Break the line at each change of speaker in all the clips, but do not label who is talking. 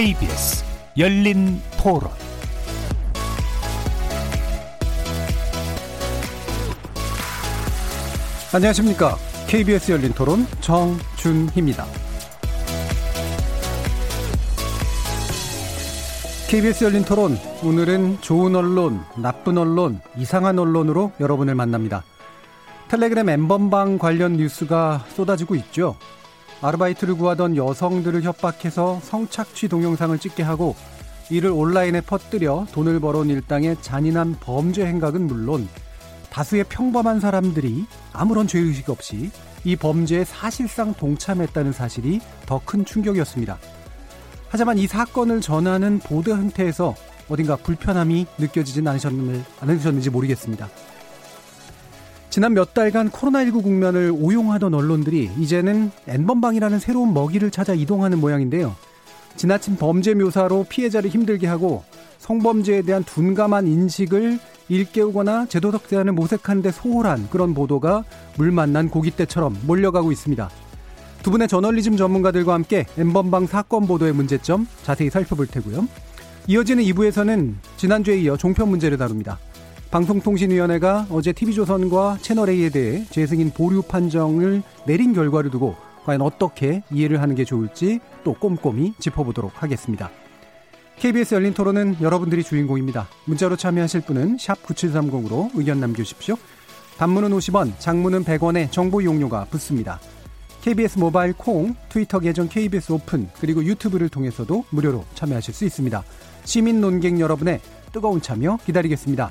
KBS 열린 토론
안녕하십니까. KBS 열린 토론 정준희입니다. KBS 열린 토론 오늘은 좋은 언론, 나쁜 언론, 이상한 언론으로 여러분을 만납니다. 텔레그램 엠번방 관련 뉴스가 쏟아지고 있죠. 아르바이트를 구하던 여성들을 협박해서 성착취 동영상을 찍게 하고 이를 온라인에 퍼뜨려 돈을 벌어온 일당의 잔인한 범죄 행각은 물론 다수의 평범한 사람들이 아무런 죄의식 없이 이 범죄에 사실상 동참했다는 사실이 더 큰 충격이었습니다. 하지만 이 사건을 전하는 보도 형태에서 어딘가 불편함이 느껴지진 않으셨는지 모르겠습니다. 지난 몇 달간 코로나19 국면을 오용하던 언론들이 이제는 N번방이라는 새로운 먹이를 찾아 이동하는 모양인데요. 지나친 범죄 묘사로 피해자를 힘들게 하고 성범죄에 대한 둔감한 인식을 일깨우거나 제도적 대안을 모색하는 데 소홀한 그런 보도가 물 만난 고깃대처럼 몰려가고 있습니다. 두 분의 저널리즘 전문가들과 함께 N번방 사건 보도의 문제점 자세히 살펴볼 테고요. 이어지는 2부에서는 지난주에 이어 종편 문제를 다룹니다. 방송통신위원회가 어제 TV조선과 채널A에 대해 재승인 보류 판정을 내린 결과를 두고 과연 어떻게 이해를 하는 게 좋을지 또 꼼꼼히 짚어보도록 하겠습니다. KBS 열린 토론은 여러분들이 주인공입니다. 문자로 참여하실 분은 9730으로 의견 남겨주십시오. 단문은 50원, 장문은 100원의 정보 이용료가 붙습니다. KBS 모바일 콩, 트위터 계정 KBS 오픈, 그리고 유튜브를 통해서도 무료로 참여하실 수 있습니다. 시민 논객 여러분의 뜨거운 참여 기다리겠습니다.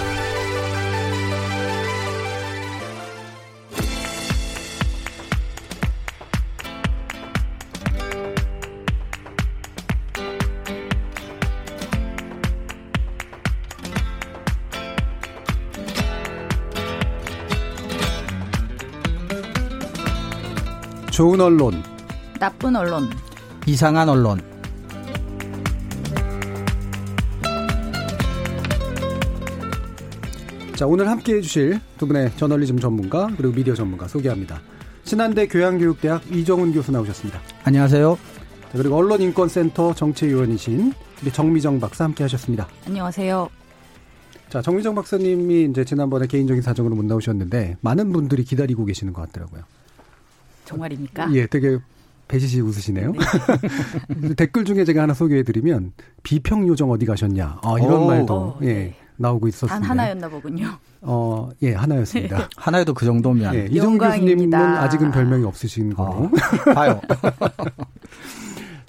좋은 언론,
나쁜 언론,
이상한 언론.
자, 오늘 함께 해주실 두 분의 저널리즘 전문가 그리고 미디어 전문가 소개합니다. 신한대 교양교육대학 이정훈 교수 나오셨습니다.
안녕하세요.
자, 그리고 언론인권센터 정치위원이신 우리 정미정 박사 함께 하셨습니다.
안녕하세요.
자, 정미정 박사님이 이제 지난번에 개인적인 사정으로 못 나오셨는데 많은 분들이 기다리고 계시는 것 같더라고요.
정말입니까?
예, 되게 배지시 웃으시네요. 네. 댓글 중에 제가 하나 소개해드리면 비평 요정 어디 가셨냐. 아, 이런 오, 말도 오, 예 네. 나오고 있었습니다.
단 하나였나 보군요.
어, 예, 하나였습니다. 네.
하나여도 그 정도면. 예,
이정 교수님은 아직은 별명이 없으신 거로. 어,
봐요.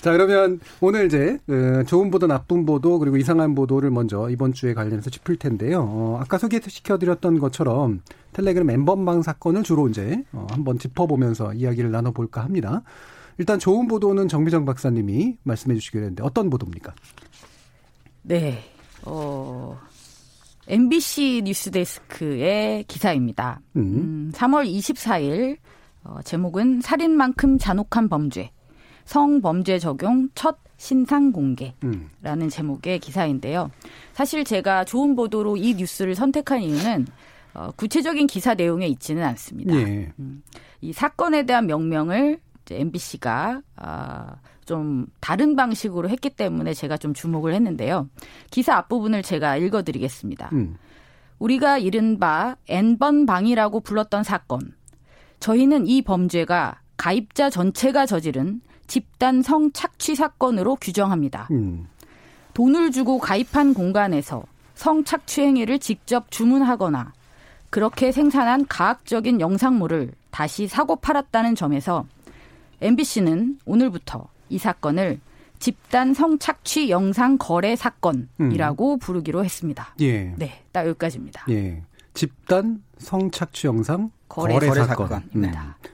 자, 그러면 오늘 이제 그 좋은 보도, 나쁜 보도 그리고 이상한 보도를 먼저 이번 주에 관련해서 짚을 텐데요. 어, 아까 소개시켜드렸던 것처럼 텔레그램 엠번방 사건을 주로 이제 어, 한번 짚어보면서 이야기를 나눠볼까 합니다. 일단 좋은 보도는 정비정 박사님이 말씀해 주시기로 했는데 어떤 보도입니까?
네, 어, MBC 뉴스데스크의 기사입니다. 음. 음 3월 24일 어, 제목은 살인만큼 잔혹한 범죄. 성범죄 적용 첫 신상 공개라는 음. 제목의 기사인데요. 사실 제가 좋은 보도로 이 뉴스를 선택한 이유는 어, 구체적인 기사 내용에 있지는 않습니다. 예. 음, 이 사건에 대한 명명을 이제 MBC가 아, 좀 다른 방식으로 했기 때문에 제가 좀 주목을 했는데요. 기사 앞부분을 제가 읽어드리겠습니다. 음. 우리가 이른바 N번 방이라고 불렀던 사건. 저희는 이 범죄가 가입자 전체가 저지른 집단 성착취 사건으로 규정합니다. 음. 돈을 주고 가입한 공간에서 성착취 행위를 직접 주문하거나 그렇게 생산한 가학적인 영상물을 다시 사고 팔았다는 점에서 MBC는 오늘부터 이 사건을 집단 성착취 영상 거래 사건이라고 음. 부르기로 했습니다. 예. 네, 딱 여기까지입니다.
예. 집단 성착취 영상 거래, 거래, 거래 사건입니다.
음.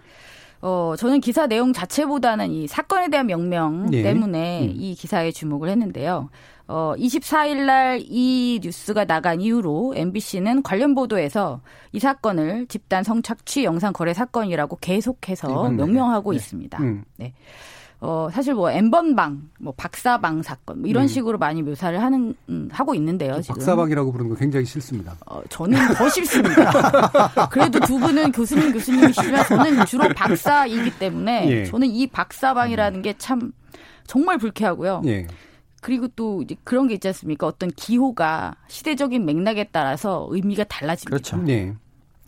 어, 저는 기사 내용 자체보다는 이 사건에 대한 명명 예. 때문에 음. 이 기사에 주목을 했는데요. 어, 24일 날 이 뉴스가 나간 이후로 MBC는 관련 보도에서 이 사건을 집단 성착취 영상 거래 사건이라고 계속해서 명명하고 네. 있습니다. 음. 네. 어, 사실 뭐 엠번방, 뭐 박사방 사건 뭐 이런 음. 식으로 많이 묘사를 하는 음, 하고 있는데요. 지금.
박사방이라고 부르는 거 굉장히 싫습니다.
어, 저는 더 싫습니다. 그래도 두 분은 교수님 교수님이시지만 저는 주로 박사이기 때문에 예. 저는 이 박사방이라는 게 참 정말 불쾌하고요. 예. 그리고 또 이제 그런 게 있지 않습니까? 어떤 기호가 시대적인 맥락에 따라서 의미가 달라집니다.
그렇죠. 네.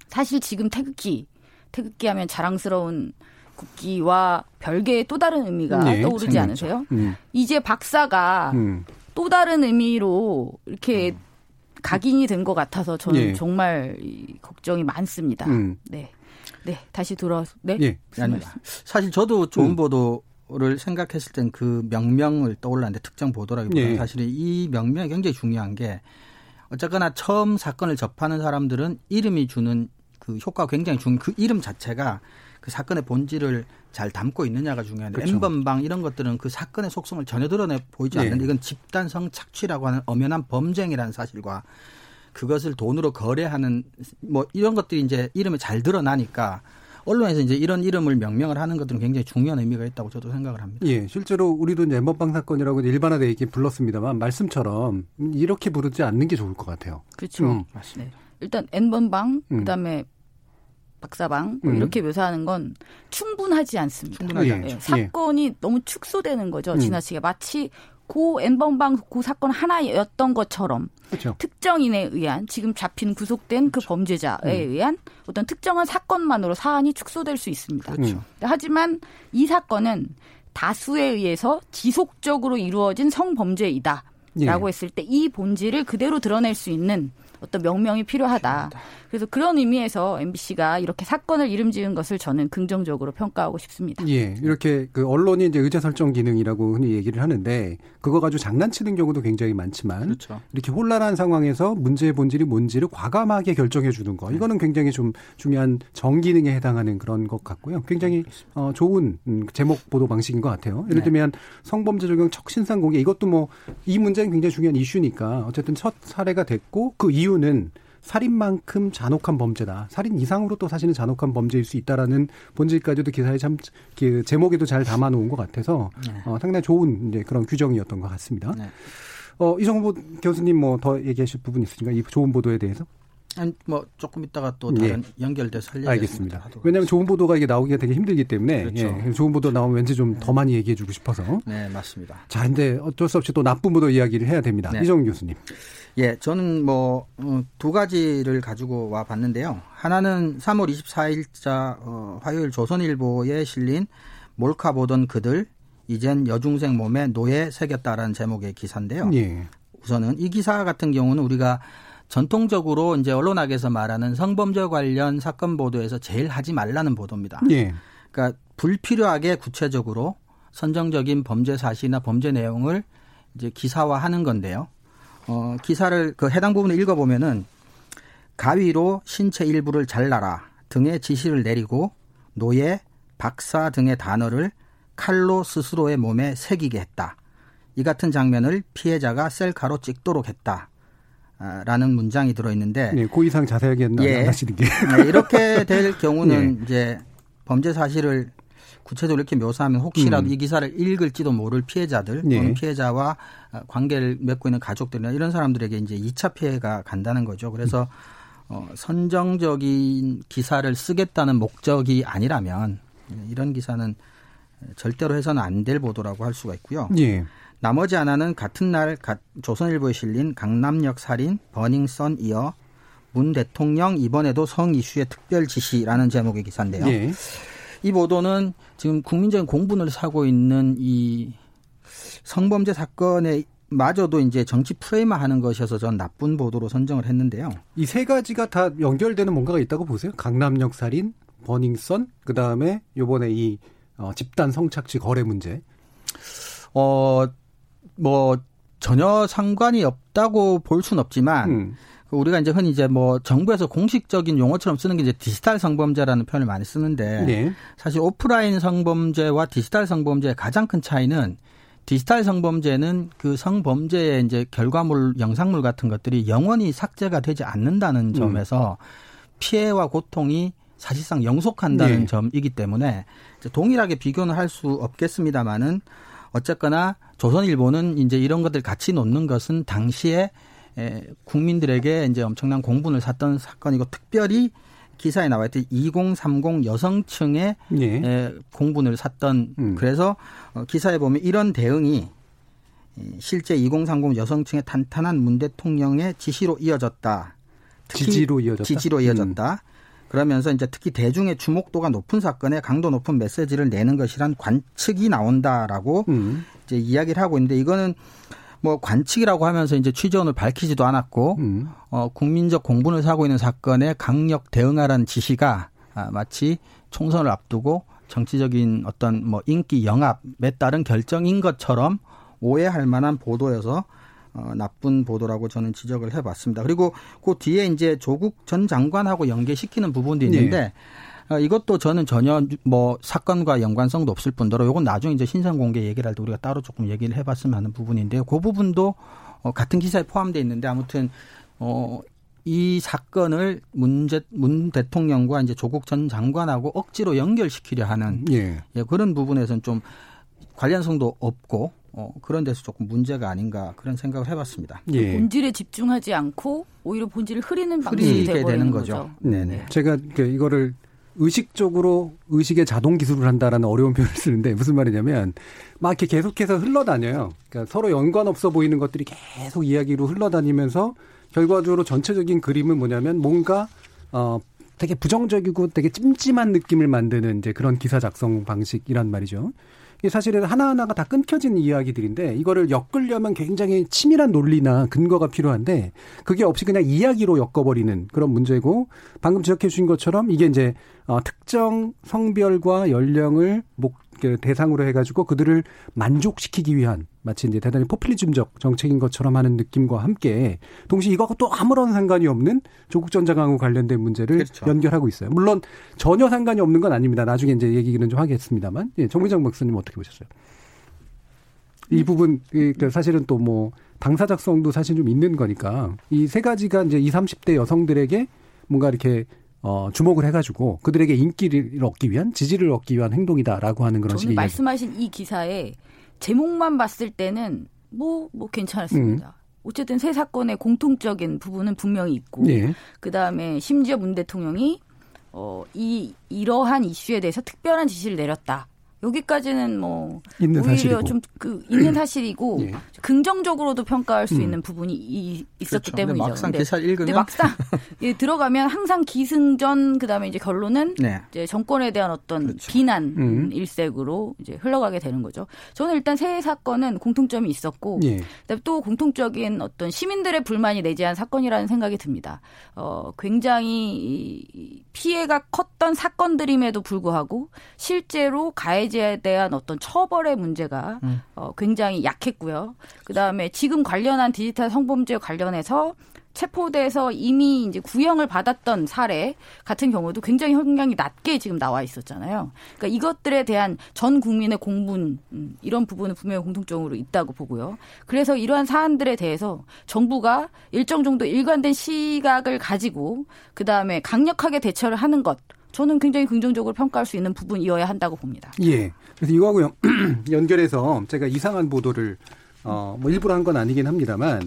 사실 지금 태극기, 태극기 하면 자랑스러운 국기와 별개의 또 다른 의미가 네, 떠오르지 생겼죠. 않으세요? 음. 이제 박사가 음. 또 다른 의미로 이렇게 음. 각인이 된 것 같아서 저는 네. 정말 걱정이 많습니다. 음. 네. 네, 다시 돌아 네. 네.
아니, 사실 저도 좋은 음. 보도 를 생각했을 땐 그 명명을 떠올랐는데 특정 보도라기보다는 네. 사실 이 명명이 굉장히 중요한 게 어쨌거나 처음 사건을 접하는 사람들은 이름이 주는 그 효과가 굉장히 중요한 그 이름 자체가 그 사건의 본질을 잘 담고 있느냐가 중요한데 그렇죠. N번방 이런 것들은 그 사건의 속성을 전혀 드러내 보이지 네. 않는데 이건 집단성 착취라고 하는 엄연한 범죄행위라는 사실과 그것을 돈으로 거래하는 뭐 이런 것들이 이제 이름이 잘 드러나니까 언론에서 이제 이런 이름을 명명을 하는 것들은 굉장히 중요한 의미가 있다고 저도 생각을 합니다.
예, 실제로 우리도 이제 엠번방 사건이라고 일반화되어 있긴 불렀습니다만 말씀처럼 이렇게 부르지 않는 게 좋을 것 같아요.
그렇죠. 음. 맞습니다. 네. 일단 N번방, 음. 그다음에 박사방 뭐 음. 이렇게 묘사하는 건 충분하지 않습니다. 충분하지 않죠. 예. 사건이 예. 너무 축소되는 거죠. 음. 지나치게 마치 고 N번방 고 사건 하나였던 것처럼 그렇죠. 특정인에 의한 지금 잡힌 구속된 그 그렇죠. 그 범죄자에 음. 의한 어떤 특정한 사건만으로 사안이 축소될 수 있습니다. 그렇죠. 하지만 이 사건은 다수에 의해서 지속적으로 이루어진 성범죄이다. 라고 예. 했을 때 이 본질을 그대로 드러낼 수 있는 어떤 명명이 필요하다. 그래서 그런 의미에서 MBC가 이렇게 사건을 이름 지은 것을 저는 긍정적으로 평가하고 싶습니다.
예. 이렇게 그 언론이 이제 의자 설정 기능이라고 흔히 얘기를 하는데 그거 가지고 장난치는 경우도 굉장히 많지만 그렇죠. 이렇게 혼란한 상황에서 문제의 본질이 뭔지를 과감하게 결정해 주는 거. 이거는 굉장히 좀 중요한 정기능에 해당하는 그런 것 같고요. 굉장히 어, 좋은 음, 제목 보도 방식인 것 같아요. 예를 네. 들면 성범죄 적용 척신상 공개 이것도 뭐 이 문제는 굉장히 중요한 이슈니까 어쨌든 첫 사례가 됐고 그 이 유는 살인만큼 잔혹한 범죄다. 살인 이상으로 또 사실은 잔혹한 범죄일 수 있다라는 본질까지도 기사에 참 그 제목에도 잘 담아놓은 것 같아서 네. 어, 상당히 좋은 이제 그런 규정이었던 것 같습니다. 네. 어, 이정보 교수님 뭐 더 얘기하실 부분 있으신가? 이 좋은 보도에 대해서?
아니, 뭐 조금 있다가 또 다른 예. 연결돼서 할
알겠습니다. 왜냐하면 좋은 보도가 이게 나오기가 되게 힘들기 때문에 그렇죠. 예. 좋은 보도 나오면 왠지 좀더 네. 많이 얘기해주고 싶어서.
네, 맞습니다.
자, 근데 어쩔 수 없이 또 나쁜 보도 이야기를 해야 됩니다. 네. 이정 교수님.
예, 저는 뭐두 어, 가지를 가지고 와 봤는데요. 하나는 3월 24일자 어, 화요일 조선일보에 실린 몰카 보던 그들 이젠 여중생 몸에 노예 새겼다라는 제목의 기사인데요. 예. 우선은 이 기사 같은 경우는 우리가 전통적으로 이제 언론학에서 말하는 성범죄 관련 사건 보도에서 제일 하지 말라는 보도입니다. 예. 그러니까 불필요하게 구체적으로 선정적인 범죄 사실이나 범죄 내용을 이제 기사화하는 건데요. 어, 기사를 그 해당 부분을 읽어보면은 가위로 신체 일부를 잘라라 등의 지시를 내리고 노예, 박사 등의 단어를 칼로 스스로의 몸에 새기게 했다. 이 같은 장면을 피해자가 셀카로 찍도록 했다. 라는 문장이 들어있는데.
네, 그 이상 자세하게 예, 하시는 게.
네, 이렇게 될 경우는 네. 이제 범죄 사실을 구체적으로 이렇게 묘사하면 혹시라도 음. 이 기사를 읽을지도 모를 피해자들 네. 또는 피해자와 관계를 맺고 있는 가족들이나 이런 사람들에게 이제 2차 피해가 간다는 거죠. 그래서 어, 선정적인 기사를 쓰겠다는 목적이 아니라면 이런 기사는 절대로 해서는 안 될 보도라고 할 수가 있고요. 예. 나머지 하나는 같은 날 조선일보에 실린 강남역 살인 버닝썬 이어 문 대통령 이번에도 성 이슈의 특별 지시라는 제목의 기사인데요. 예. 이 보도는 지금 국민적인 공분을 사고 있는 이 성범죄 사건에 마저도 이제 정치 프레임화 하는 것이어서 전 나쁜 보도로 선정을 했는데요.
이 세 가지가 다 연결되는 뭔가가 있다고 보세요. 강남역 살인, 버닝썬, 그 다음에 요번에 이 어, 집단 성착취 거래 문제.
어, 뭐 전혀 상관이 없다고 볼 수는 없지만 음. 그 우리가 이제 흔히 이제 뭐 정부에서 공식적인 용어처럼 쓰는 게 이제 디지털 성범죄라는 표현을 많이 쓰는데 네. 사실 오프라인 성범죄와 디지털 성범죄의 가장 큰 차이는 디지털 성범죄는 그 성범죄의 이제 결과물 영상물 같은 것들이 영원히 삭제가 되지 않는다는 음. 점에서 음. 피해와 고통이 사실상 영속한다는 네. 점이기 때문에 동일하게 비교는 할 수 없겠습니다만은 어쨌거나 조선일보는 이제 이런 것들 같이 놓는 것은 당시에 국민들에게 이제 엄청난 공분을 샀던 사건이고 특별히 기사에 나와 있듯 2030 여성층의 예. 공분을 샀던 음. 그래서 어, 기사에 보면 이런 대응이 실제 2030 여성층의 탄탄한 문 대통령의 지시로 이어졌다.
지지로 이어졌다.
지지로 이어졌다. 음. 그러면서 이제 특히 대중의 주목도가 높은 사건에 강도 높은 메시지를 내는 것이란 관측이 나온다라고 음. 이제 이야기를 하고 있는데 이거는 뭐 관측이라고 하면서 이제 취재원을 밝히지도 않았고 음. 어 국민적 공분을 사고 있는 사건에 강력 대응하라는 지시가 아, 마치 총선을 앞두고 정치적인 어떤 뭐 인기 영합에 따른 결정인 것처럼 오해할 만한 보도여서 어, 나쁜 보도라고 저는 지적을 해봤습니다. 그리고 그 뒤에 이제 조국 전 장관하고 연계시키는 부분도 있는데 네. 어, 이것도 저는 전혀 뭐 사건과 연관성도 없을 뿐더러 요건 나중에 이제 신상 공개 얘기를 할 때 우리가 따로 조금 얘기를 해봤으면 하는 부분인데요. 그 부분도 어, 같은 기사에 포함되어 있는데 아무튼 어, 이 사건을 문제, 문 대통령과 이제 조국 전 장관하고 억지로 연결시키려 하는 예. 예, 그런 부분에서는 좀 관련성도 없고 어, 그런 데서 조금 문제가 아닌가 그런 생각을 해봤습니다.
예. 본질에 집중하지 않고 오히려 본질을 흐리는 방식이 되는 거죠. 거죠.
네네. 네. 제가 그 이거를 의식적으로 의식의 자동 기술을 한다라는 어려운 표현을 쓰는데 무슨 말이냐면 막 이렇게 계속해서 흘러다녀요. 그러니까 서로 연관 없어 보이는 것들이 계속 이야기로 흘러다니면서 결과적으로 전체적인 그림은 뭐냐면 뭔가 어 되게 부정적이고 되게 찜찜한 느낌을 만드는 이제 그런 기사 작성 방식이란 말이죠. 사실은 하나하나가 다 끊겨진 이야기들인데 이거를 엮으려면 굉장히 치밀한 논리나 근거가 필요한데 그게 없이 그냥 이야기로 엮어버리는 그런 문제고 방금 지적해 주신 것처럼 이게 이제 어, 특정 성별과 연령을 목 그 대상으로 해가지고 그들을 만족시키기 위한 마치 이제 대단히 포퓰리즘적 정책인 것처럼 하는 느낌과 함께 동시에 이거하고 또 아무런 상관이 없는 조국 전 장관과 관련된 문제를 그렇죠. 연결하고 있어요. 물론 전혀 상관이 없는 건 아닙니다. 나중에 이제 얘기는 좀 하겠습니다만 예, 정민정 박사님 어떻게 보셨어요? 이 부분 그 사실은 또 뭐 당사자성도 사실 좀 있는 거니까 이 세 가지가 이제 20, 30대 여성들에게 뭔가 이렇게 어, 주목을 해가지고 그들에게 인기를 얻기 위한 지지를 얻기 위한 행동이다라고 하는 그런 식의
말씀하신 이 기사에 제목만 봤을 때는 뭐뭐 뭐 괜찮았습니다. 음. 어쨌든 새 사건의 공통적인 부분은 분명히 있고 예. 그다음에 심지어 문 대통령이 어, 이 이러한 이슈에 대해서 특별한 지시를 내렸다. 여기까지는 뭐 있는 오히려 좀그 있는 사실이고 예. 긍정적으로도 평가할 수 음. 있는 부분이 이, 있었기 그렇죠. 때문이죠.
막상 기사 읽으면 근데
막상 예, 들어가면 항상 기승전 그다음에 이제 결론은 네. 이제 정권에 대한 어떤 그렇죠. 비난 음. 일색으로 이제 흘러가게 되는 거죠. 저는 일단 새 사건은 공통점이 있었고 예. 또 공통적인 어떤 시민들의 불만이 내재한 사건이라는 생각이 듭니다. 어, 굉장히 피해가 컸던 사건들임에도 불구하고 실제로 가해 가해자에 대한 어떤 처벌의 문제가 음. 어, 굉장히 약했고요. 그 다음에 지금 관련한 디지털 성범죄 관련해서 체포돼서 이미 이제 구형을 받았던 사례 같은 경우도 굉장히 형량이 낮게 지금 나와 있었잖아요. 그러니까 이것들에 대한 전 국민의 공분 음, 이런 부분은 분명히 공통적으로 있다고 보고요. 그래서 이러한 사안들에 대해서 정부가 일정 정도 일관된 시각을 가지고 그 다음에 강력하게 대처를 하는 것 저는 굉장히 긍정적으로 평가할 수 있는 부분이어야 한다고 봅니다.
예. 그래서 이거하고 연결해서 제가 이상한 보도를 어, 뭐 일부러 한 건 아니긴 합니다만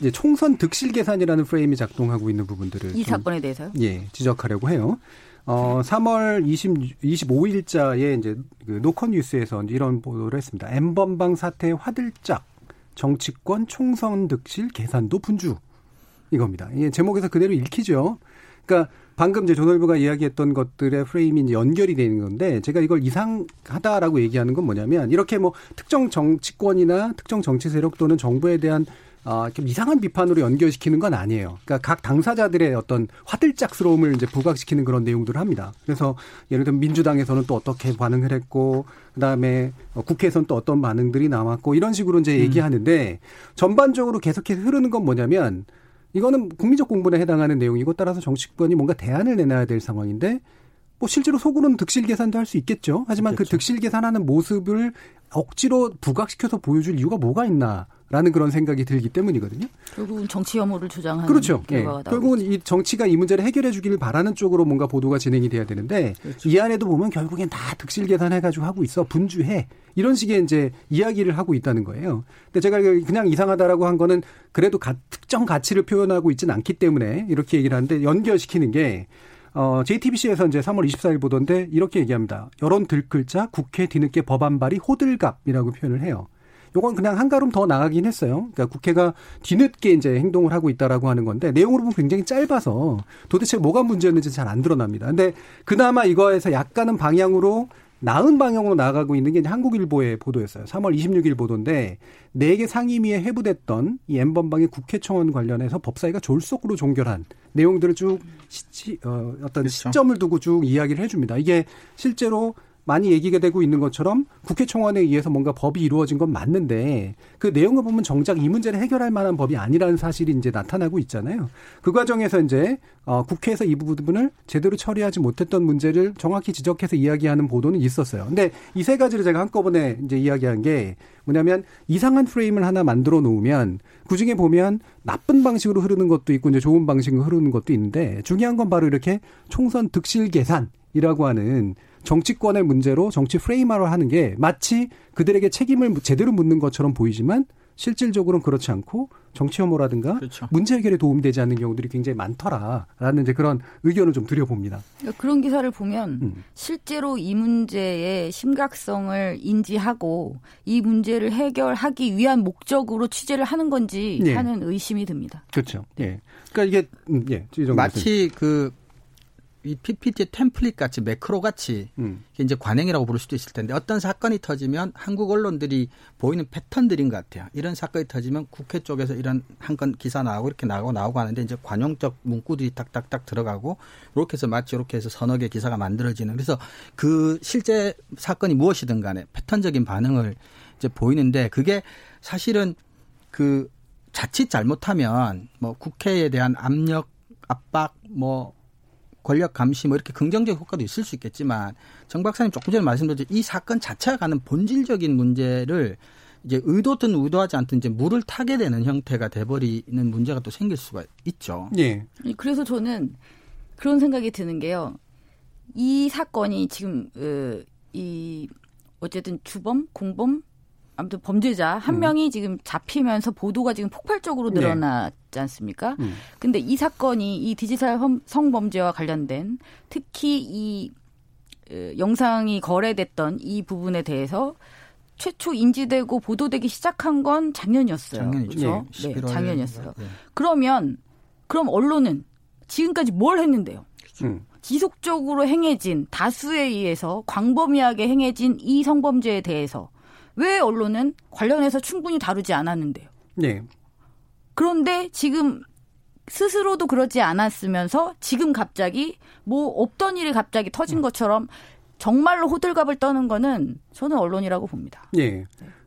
이제 총선 득실 계산이라는 프레임이 작동하고 있는 부분들을
이 사건에 대해서요?
예, 지적하려고 해요. 어, 3월 20, 25일자에 이제 그 노컷 뉴스에서 이런 보도를 했습니다. 엠번방 사태 화들짝 정치권 총선 득실 계산도 분주 이겁니다. 이 제목에서 그대로 읽히죠. 그러니까 방금 이제 조널부가 이야기했던 것들의 프레임이 이제 연결이 되는 건데 제가 이걸 이상하다라고 얘기하는 건 뭐냐면 이렇게 뭐 특정 정치권이나 특정 정치 세력 또는 정부에 대한 아, 좀 이상한 비판으로 연결시키는 건 아니에요. 그러니까 각 당사자들의 어떤 화들짝스러움을 이제 부각시키는 그런 내용들을 합니다. 그래서 예를 들면 민주당에서는 또 어떻게 반응을 했고, 그 다음에 국회에서는 또 어떤 반응들이 나왔고, 이런 식으로 이제 음. 얘기하는데, 전반적으로 계속해서 흐르는 건 뭐냐면, 이거는 국민적 공분에 해당하는 내용이고 따라서 정치권이 뭔가 대안을 내놔야 될 상황인데 뭐 실제로 속으로는 득실 계산도 할 수 있겠죠. 하지만 그 그렇죠. 그 득실 계산하는 모습을 억지로 부각시켜서 보여줄 이유가 뭐가 있나. 라는 그런 생각이 들기 때문이거든요.
결국은 정치 혐오를 주장하는
그렇죠. 예. 결국은 이 정치가 이 문제를 해결해 주기를 바라는 쪽으로 뭔가 보도가 진행이 돼야 되는데 그렇죠. 이 안에도 보면 결국엔 다 득실 계산해 가지고 하고 있어. 분주해. 이런 식의 이제 이야기를 하고 있다는 거예요. 근데 제가 그냥 이상하다라고 한 거는 그래도 가, 특정 가치를 표현하고 있지는 않기 때문에 이렇게 얘기를 하는데 연결시키는 게 어, JTBC에서 이제 3월 24일 보던데 이렇게 얘기합니다. 여론 들글자 국회 뒤늦게 법안 발의 호들갑이라고 표현을 해요. 요건 그냥 한 걸음 더 나가긴 했어요. 그러니까 국회가 뒤늦게 이제 행동을 하고 있다라고 하는 건데 내용으로 보면 굉장히 짧아서 도대체 뭐가 문제였는지 잘 안 드러납니다. 근데 그나마 이거에서 약간은 방향으로 나은 방향으로 나아가고 있는 게 한국일보의 보도였어요. 3월 26일 보도인데 4개 상임위에 회부됐던 이 엠번방의 국회 청원 관련해서 법사위가 졸속으로 종결한 내용들을 쭉 시, 어, 어떤 그렇죠. 시점을 두고 쭉 이야기를 해줍니다. 이게 실제로 많이 얘기가 되고 있는 것처럼 국회 청원에 의해서 뭔가 법이 이루어진 건 맞는데 그 내용을 보면 정작 이 문제를 해결할 만한 법이 아니라는 사실이 이제 나타나고 있잖아요. 그 과정에서 이제 어 국회에서 이 부분을 제대로 처리하지 못했던 문제를 정확히 지적해서 이야기하는 보도는 있었어요. 근데 이 세 가지를 제가 한꺼번에 이제 이야기한 게 뭐냐면 이상한 프레임을 하나 만들어 놓으면 그 중에 보면 나쁜 방식으로 흐르는 것도 있고 이제 좋은 방식으로 흐르는 것도 있는데 중요한 건 바로 이렇게 총선 득실 계산이라고 하는 정치권의 문제로 정치 프레임화를 하는 게 마치 그들에게 책임을 제대로 묻는 것처럼 보이지만 실질적으로는 그렇지 않고 정치 혐오라든가 그렇죠. 문제 해결에 도움이 되지 않는 경우들이 굉장히 많더라라는 이제 그런 의견을 좀 드려봅니다.
그러니까 그런 기사를 보면 음. 실제로 이 문제의 심각성을 인지하고 이 문제를 해결하기 위한 목적으로 취재를 하는 건지 예. 하는 의심이 듭니다.
그렇죠. 예. 그러니까 이게 음, 예.
마치 그 이 PPT 템플릿 같이 매크로 같이 음. 이제 관행이라고 부를 수도 있을 텐데 어떤 사건이 터지면 한국 언론들이 보이는 패턴들인 것 같아요. 이런 사건이 터지면 국회 쪽에서 이런 한 건 기사 나오고 이렇게 나오고 나오고 하는데 이제 관용적 문구들이 딱딱딱 들어가고 이렇게 해서 마치 이렇게 해서 서너 개 기사가 만들어지는 그래서 그 실제 사건이 무엇이든 간에 패턴적인 반응을 이제 보이는데 그게 사실은 그 자칫 잘못하면 뭐 국회에 대한 압력 압박 뭐 권력 감시 뭐 이렇게 긍정적 효과도 있을 수 있겠지만 정 박사님 조금 전에 말씀드렸듯이 이 사건 자체가 가는 본질적인 문제를 이제 의도든 의도하지 않든 이제 물을 타게 되는 형태가 돼버리는 문제가 또 생길 수가 있죠.
예. 그래서 저는 그런 생각이 드는 게요. 이 사건이 지금 어, 이 어쨌든 주범, 공범 아무튼 범죄자 한 음. 명이 지금 잡히면서 보도가 지금 폭발적으로 네. 늘어났지 않습니까? 음. 근데 이 사건이 이 디지털 성범죄와 관련된 특히 이 어, 영상이 거래됐던 이 부분에 대해서 최초 인지되고 보도되기 시작한 건 작년이었어요. 작년이죠. 그렇죠? 네, 네 작년이었어요. 네. 그러면 그럼 언론은 지금까지 뭘 했는데요? 그렇죠. 음. 지속적으로 행해진 다수에 의해서 광범위하게 행해진 이 성범죄에 대해서 왜 언론은 관련해서 충분히 다루지 않았는데요? 네. 그런데 지금 스스로도 그러지 않았으면서 지금 갑자기 뭐 없던 일이 갑자기 터진 음. 것처럼 정말로 호들갑을 떠는 거는 저는 언론이라고 봅니다.
예. 네.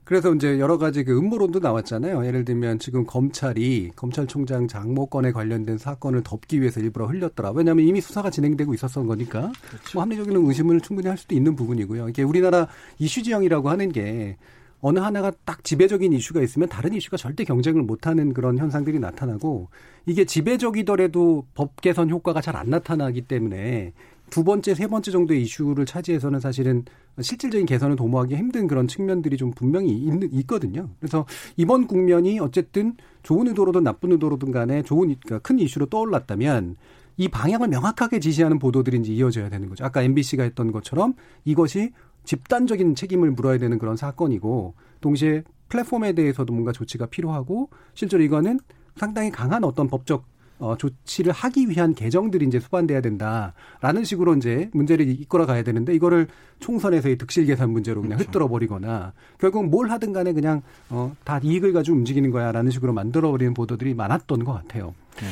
그래서 이제 여러 가지 그 음모론도 나왔잖아요. 예를 들면 지금 검찰이 검찰총장 장모권에 관련된 사건을 덮기 위해서 일부러 흘렸더라. 왜냐하면 이미 수사가 진행되고 있었던 거니까 그렇죠. 뭐 합리적인 의심을 충분히 할 수도 있는 부분이고요. 이게 우리나라 이슈 지형이라고 하는 게 어느 하나가 딱 지배적인 이슈가 있으면 다른 이슈가 절대 경쟁을 못하는 그런 현상들이 나타나고 이게 지배적이더라도 법 개선 효과가 잘 안 나타나기 때문에 두 번째, 세 번째 정도의 이슈를 차지해서는 사실은 실질적인 개선을 도모하기 힘든 그런 측면들이 좀 분명히 있, 있거든요. 그래서 이번 국면이 어쨌든 좋은 의도로든 나쁜 의도로든 간에 좋은, 그러니까 큰 이슈로 떠올랐다면 이 방향을 명확하게 지시하는 보도들이 이제 이어져야 되는 거죠. 아까 MBC가 했던 것처럼 이것이 집단적인 책임을 물어야 되는 그런 사건이고 동시에 플랫폼에 대해서도 뭔가 조치가 필요하고 실제로 이거는 상당히 강한 어떤 법적 어, 조치를 하기 위한 개정들이 이제 수반돼야 된다라는 식으로 이제 문제를 이끌어 가야 되는데 이거를 총선에서의 득실 계산 문제로 그냥 그렇죠. 흩뜨려 버리거나 결국 뭘 하든 간에 그냥 어, 다 이익을 가지고 움직이는 거야라는 식으로 만들어 버리는 보도들이 많았던 것 같아요. 네.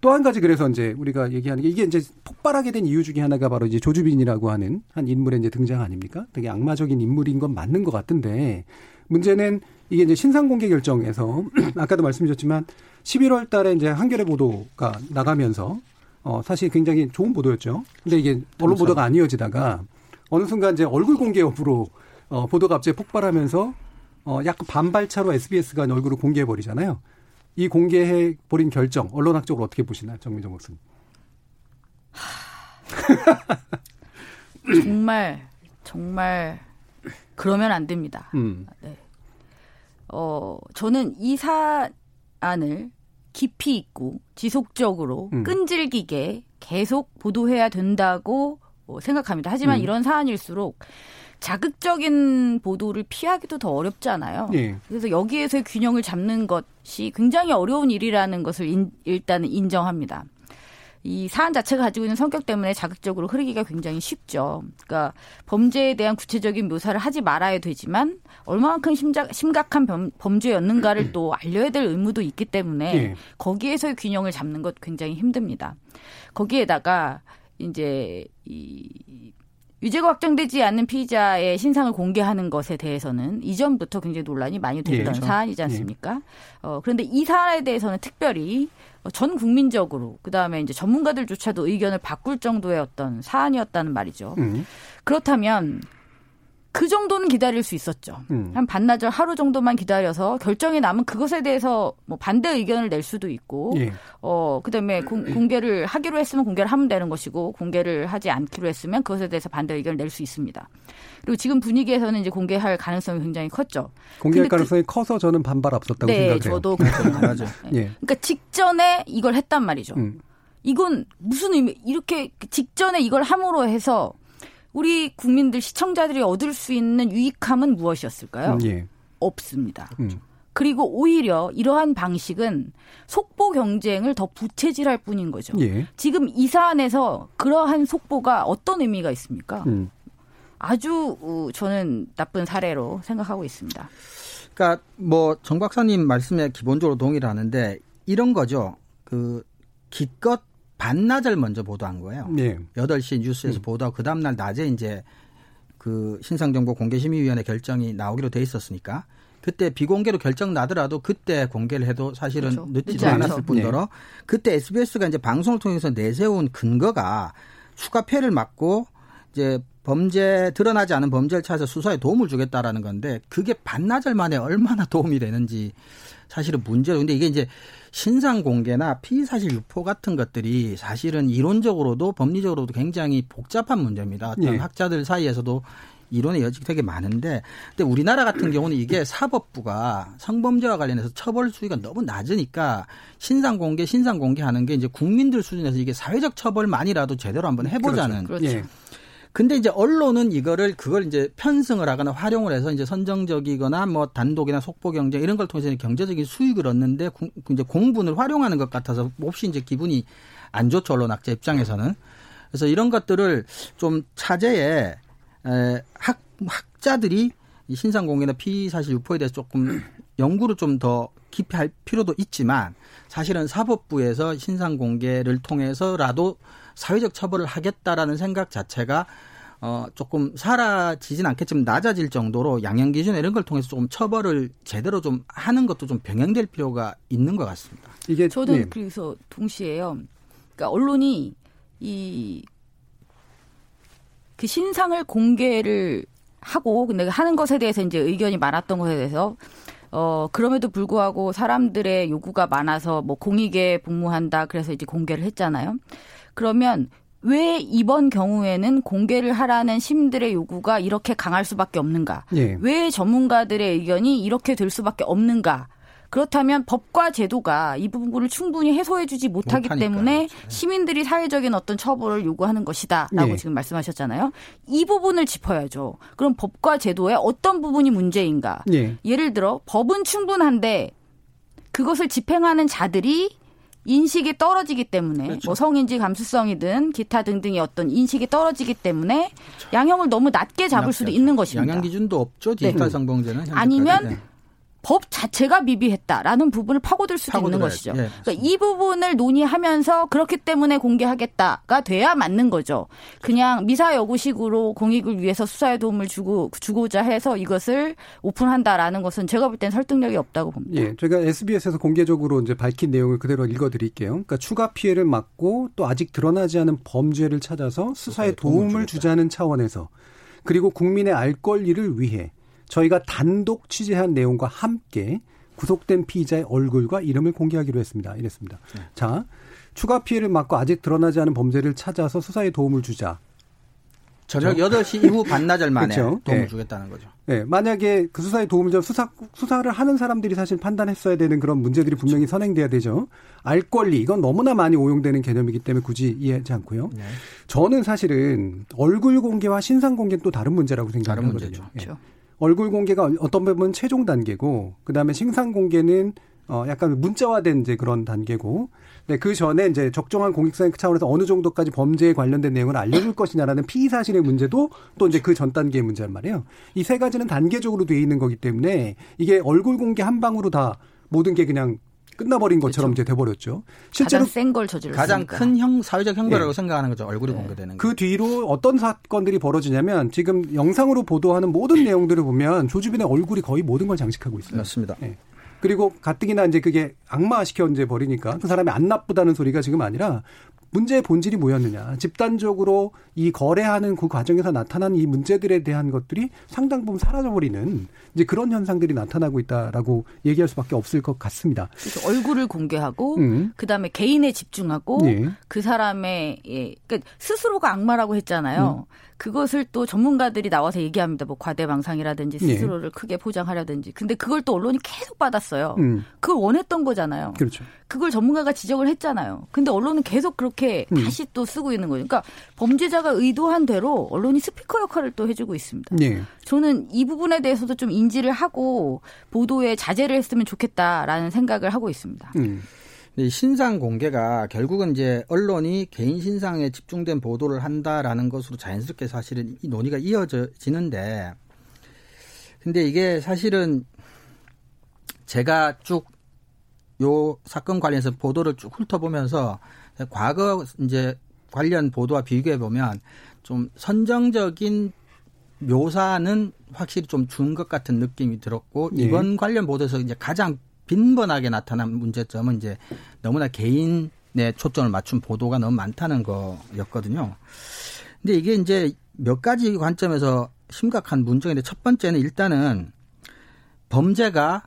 또한 가지 그래서 이제 우리가 얘기하는 게 이게 이제 폭발하게 된 이유 중에 하나가 바로 이제 조주빈이라고 하는 한 인물의 이제 등장 아닙니까? 되게 악마적인 인물인 건 맞는 것 같은데 문제는 이게 이제 신상 공개 결정에서 아까도 말씀드렸지만 11월 달에 이제 한겨레 보도가 나가면서 어, 사실 굉장히 좋은 보도였죠. 근데 이게 언론 보도가 안 이어지다가 어느 순간 이제 얼굴 공개 여부로 어, 보도가 갑자기 폭발하면서 어, 약간 반발 차로 SBS가 얼굴을 공개해 버리잖아요. 이 공개해 버린 결정 언론학적으로 어떻게 보시나요, 정민정 목사님?
정말 정말 그러면 안 됩니다.
음.
네. 어, 저는 이 사안을 깊이 있고 지속적으로
음.
끈질기게 계속 보도해야 된다고 어, 생각합니다. 하지만
음.
이런 사안일수록 자극적인 보도를 피하기도 더 어렵잖아요.
예.
그래서 여기에서의 균형을 잡는 것이 굉장히 어려운 일이라는 것을 인, 일단은 인정합니다. 이 사안 자체가 가지고 있는 성격 때문에 자극적으로 흐르기가 굉장히 쉽죠. 그러니까 범죄에 대한 구체적인 묘사를 하지 말아야 되지만 얼마만큼 심작, 심각한 범, 범죄였는가를 또 알려야 될 의무도 있기 때문에
예.
거기에서의 균형을 잡는 것 굉장히 힘듭니다. 거기에다가 이제 이 유죄가 확정되지 않는 피의자의 신상을 공개하는 것에 대해서는 이전부터 굉장히 논란이 많이 됐던
예, 그렇죠.
사안이지 않습니까? 어, 그런데 이 사안에 대해서는 특별히 어, 전 국민적으로 그다음에 이제 전문가들조차도 의견을 바꿀 정도의 어떤 사안이었다는 말이죠.
음.
그렇다면 그 정도는 기다릴 수 있었죠.
음.
한 반나절 하루 정도만 기다려서 결정이 나면 그것에 대해서 뭐 반대 의견을 낼 수도 있고
예.
어 그다음에 공, 공개를 하기로 했으면 공개를 하면 되는 것이고 공개를 하지 않기로 했으면 그것에 대해서 반대 의견을 낼 수 있습니다. 그리고 지금 분위기에서는 이제 공개할 가능성이 굉장히 컸죠.
공개할
그-
가능성이 커서 저는 반발 없었다고
네,
생각해요.
저도 그렇게 생각합니다.
예.
그러니까 직전에 이걸 했단 말이죠.
음.
이건 무슨 의미 이렇게 직전에 이걸 함으로 해서 우리 국민들 시청자들이 얻을 수 있는 유익함은 무엇이었을까요?
음, 예.
없습니다.
음.
그리고 오히려 이러한 방식은 속보 경쟁을 더 부채질할 뿐인 거죠.
예.
지금 이 사안에서 그러한 속보가 어떤 의미가 있습니까?
음.
아주 어, 저는 나쁜 사례로 생각하고 있습니다.
그러니까 뭐 정 박사님 말씀에 기본적으로 동의를 하는데 이런 거죠. 그 기껏 반나절 먼저 보도한 거예요.
예.
8시 뉴스에서 보도하고 그 다음날 낮에 이제 그 신상정보 공개심의위원회 결정이 나오기로 돼 있었으니까 그때 비공개로 결정 나더라도 그때 공개를 해도 사실은
그렇죠.
늦지도
늦지
않았을. 뿐더러 그때 SBS가 이제 방송을 통해서 내세운 근거가 추가 피해를 막고 이제 범죄 드러나지 않은 범죄를 찾아서 수사에 도움을 주겠다라는 건데 그게 반나절 만에 얼마나 도움이 되는지 사실은 문제로 근데 이게 이제 신상 공개나 피의 사실 유포 같은 것들이 사실은 이론적으로도 법리적으로도 굉장히 복잡한 문제입니다. 어떤
예.
학자들 사이에서도 이론의 여지가 되게 많은데 근데 우리나라 같은 경우는 이게 사법부가 성범죄와 관련해서 처벌 수위가 너무 낮으니까 신상 공개 신상 공개하는 게 이제 국민들 수준에서 이게 사회적 처벌만이라도 제대로 한번 해보자는
그렇죠.
예.
근데 이제 언론은 이거를 그걸 이제 편승을 하거나 활용을 해서 이제 선정적이거나 뭐 단독이나 속보 경쟁 이런 걸 통해서 경제적인 수익을 얻는데 구- 이제 공분을 활용하는 것 같아서 몹시 이제 기분이 안 좋죠 언론 학자 입장에서는. 그래서 이런 것들을 좀 차제에 에, 학 학자들이 이 신상 공개나 피의 사실 유포에 대해서 조금 연구를 좀 더 깊이 할 필요도 있지만 사실은 사법부에서 신상 공개를 통해서라도 사회적 처벌을 하겠다라는 생각 자체가 어 조금 사라지진 않겠지만 낮아질 정도로 양형 기준 이런 걸 통해서 조금 처벌을 제대로 좀 하는 것도 좀 병행될 필요가 있는 것 같습니다.
이게
저는
예.
그래서 동시에요. 그러니까 언론이 이 그 신상을 공개를 하고 근데 하는 것에 대해서 이제 의견이 많았던 것에 대해서 어 그럼에도 불구하고 사람들의 요구가 많아서 뭐 공익에 복무한다 그래서 이제 공개를 했잖아요. 그러면 왜 이번 경우에는 공개를 하라는 시민들의 요구가 이렇게 강할 수밖에 없는가?
예.
왜 전문가들의 의견이 이렇게 될 수밖에 없는가? 그렇다면 법과 제도가 이 부분을 충분히 해소해주지 못하기
못하니까,
때문에
그렇죠.
시민들이 사회적인 어떤 처벌을 요구하는 것이다라고
네.
지금 말씀하셨잖아요. 이 부분을 짚어야죠. 그럼 법과 제도의 어떤 부분이 문제인가?
예.
예를 들어 법은 충분한데 그것을 집행하는 자들이 인식이 떨어지기 때문에
그렇죠.
뭐 성인지 감수성이든 기타 등등의 어떤 인식이 떨어지기 때문에 양형을 너무 낮게 잡을 수도
낮게
있는 것입니다.
양형 기준도 없죠 디지털
네.
성범죄는.
아니면
네.
법 자체가 미비했다라는 부분을 파고들 수도 있는 것이죠. 예, 그러니까 이 부분을 논의하면서 그렇기 때문에 공개하겠다가 돼야 맞는 거죠. 그냥 미사 여구식으로 공익을 위해서 수사에 도움을 주고 주고자 해서 이것을 오픈한다라는 것은 제가 볼 땐 설득력이 없다고 봅니다.
예, 제가 SBS에서 공개적으로 이제 밝힌 내용을 그대로 읽어드릴게요. 그러니까 추가 피해를 막고 또 아직 드러나지 않은 범죄를 찾아서 수사에 도움을 주자는 차원에서 그리고 국민의 알 권리를 위해 저희가 단독 취재한 내용과 함께 구속된 피의자의 얼굴과 이름을 공개하기로 했습니다. 이랬습니다. 네. 자, 추가 피해를 막고 아직 드러나지 않은 범죄를 찾아서 수사에 도움을 주자.
저녁 8시 이후 반나절 만에 그렇죠? 도움을 네. 주겠다는 거죠.
네, 만약에 그 수사에 도움을 좀 수사 수사를 하는 사람들이 사실 판단했어야 되는 그런 문제들이 분명히 그렇죠. 선행돼야 되죠. 알 권리 이건 너무나 많이 오용되는 개념이기 때문에 굳이 이해하지 않고요. 네. 저는 사실은 얼굴 공개와 신상 공개는 또 다른 문제라고 생각하거든요. 예. 그렇죠. 얼굴 공개가 어떤 부분은 최종 단계고 그다음에 신상 공개는 어 약간 문자화된 이제 그런 단계고 네, 그 전에 이제 적정한 공익성 차원에서 어느 정도까지 범죄에 관련된 내용을 알려줄 것이냐라는 피의 사실의 문제도 또 이제 그 전 단계의 문제란 말이에요. 이 세 가지는 단계적으로 돼 있는 거기 때문에 이게 얼굴 공개 한 방으로 다 모든 게 그냥 끝나버린 것처럼 그렇죠. 이제 돼버렸죠.
실제로 센걸 저질렀으니까.
가장 큰 형, 사회적 형벌이라고 네. 생각하는 거죠. 얼굴이 네. 공개되는
그 뒤로 어떤 사건들이 벌어지냐면 지금 영상으로 보도하는 모든 내용들을 보면 조주빈의 얼굴이 거의 모든 걸 장식하고 있어요.
맞습니다.
네. 그리고 가뜩이나 이제 그게 악마시켜 이제 버리니까 그 사람이 안 나쁘다는 소리가 지금 아니라 문제의 본질이 뭐였느냐. 집단적으로 이 거래하는 그 과정에서 나타난 이 문제들에 대한 것들이 상당 부분 사라져버리는 이제 그런 현상들이 나타나고 있다라고 얘기할 수밖에 없을 것 같습니다.
그래서 얼굴을 공개하고 음. 그다음에 개인에 집중하고 네. 그 사람의 예, 그러니까 스스로가 악마라고 했잖아요. 음. 그것을 또 전문가들이 나와서 얘기합니다. 뭐 과대망상이라든지 네. 스스로를 네. 크게 포장하려든지. 근데 그걸 또 언론이 계속 받았어요. 음. 그걸 원했던 거잖아요.
그렇죠.
그걸 전문가가 지적을 했잖아요. 근데 언론은 계속 그렇게 음. 다시 또 쓰고 있는 거예요. 그러니까 범죄자가 의도한 대로 언론이 스피커 역할을 또 해주고 있습니다. 네. 저는 이 부분에 대해서도 좀 인지를 하고 보도에 자제를 했으면 좋겠다라는 생각을 하고 있습니다. 음.
이 신상 공개가 결국은 이제 언론이 개인 신상에 집중된 보도를 한다라는 것으로 자연스럽게 사실은 이 논의가 이어지는데 근데 이게 사실은 제가 쭉 요 사건 관련해서 보도를 쭉 훑어보면서 과거 이제 관련 보도와 비교해 보면 좀 선정적인 묘사는 확실히 좀 준 것 같은 느낌이 들었고 예. 이번 관련 보도에서 이제 가장 빈번하게 나타난 문제점은 이제 너무나 개인의 초점을 맞춘 보도가 너무 많다는 거였거든요. 근데 이게 이제 몇 가지 관점에서 심각한 문제인데 첫 번째는 일단은 범죄가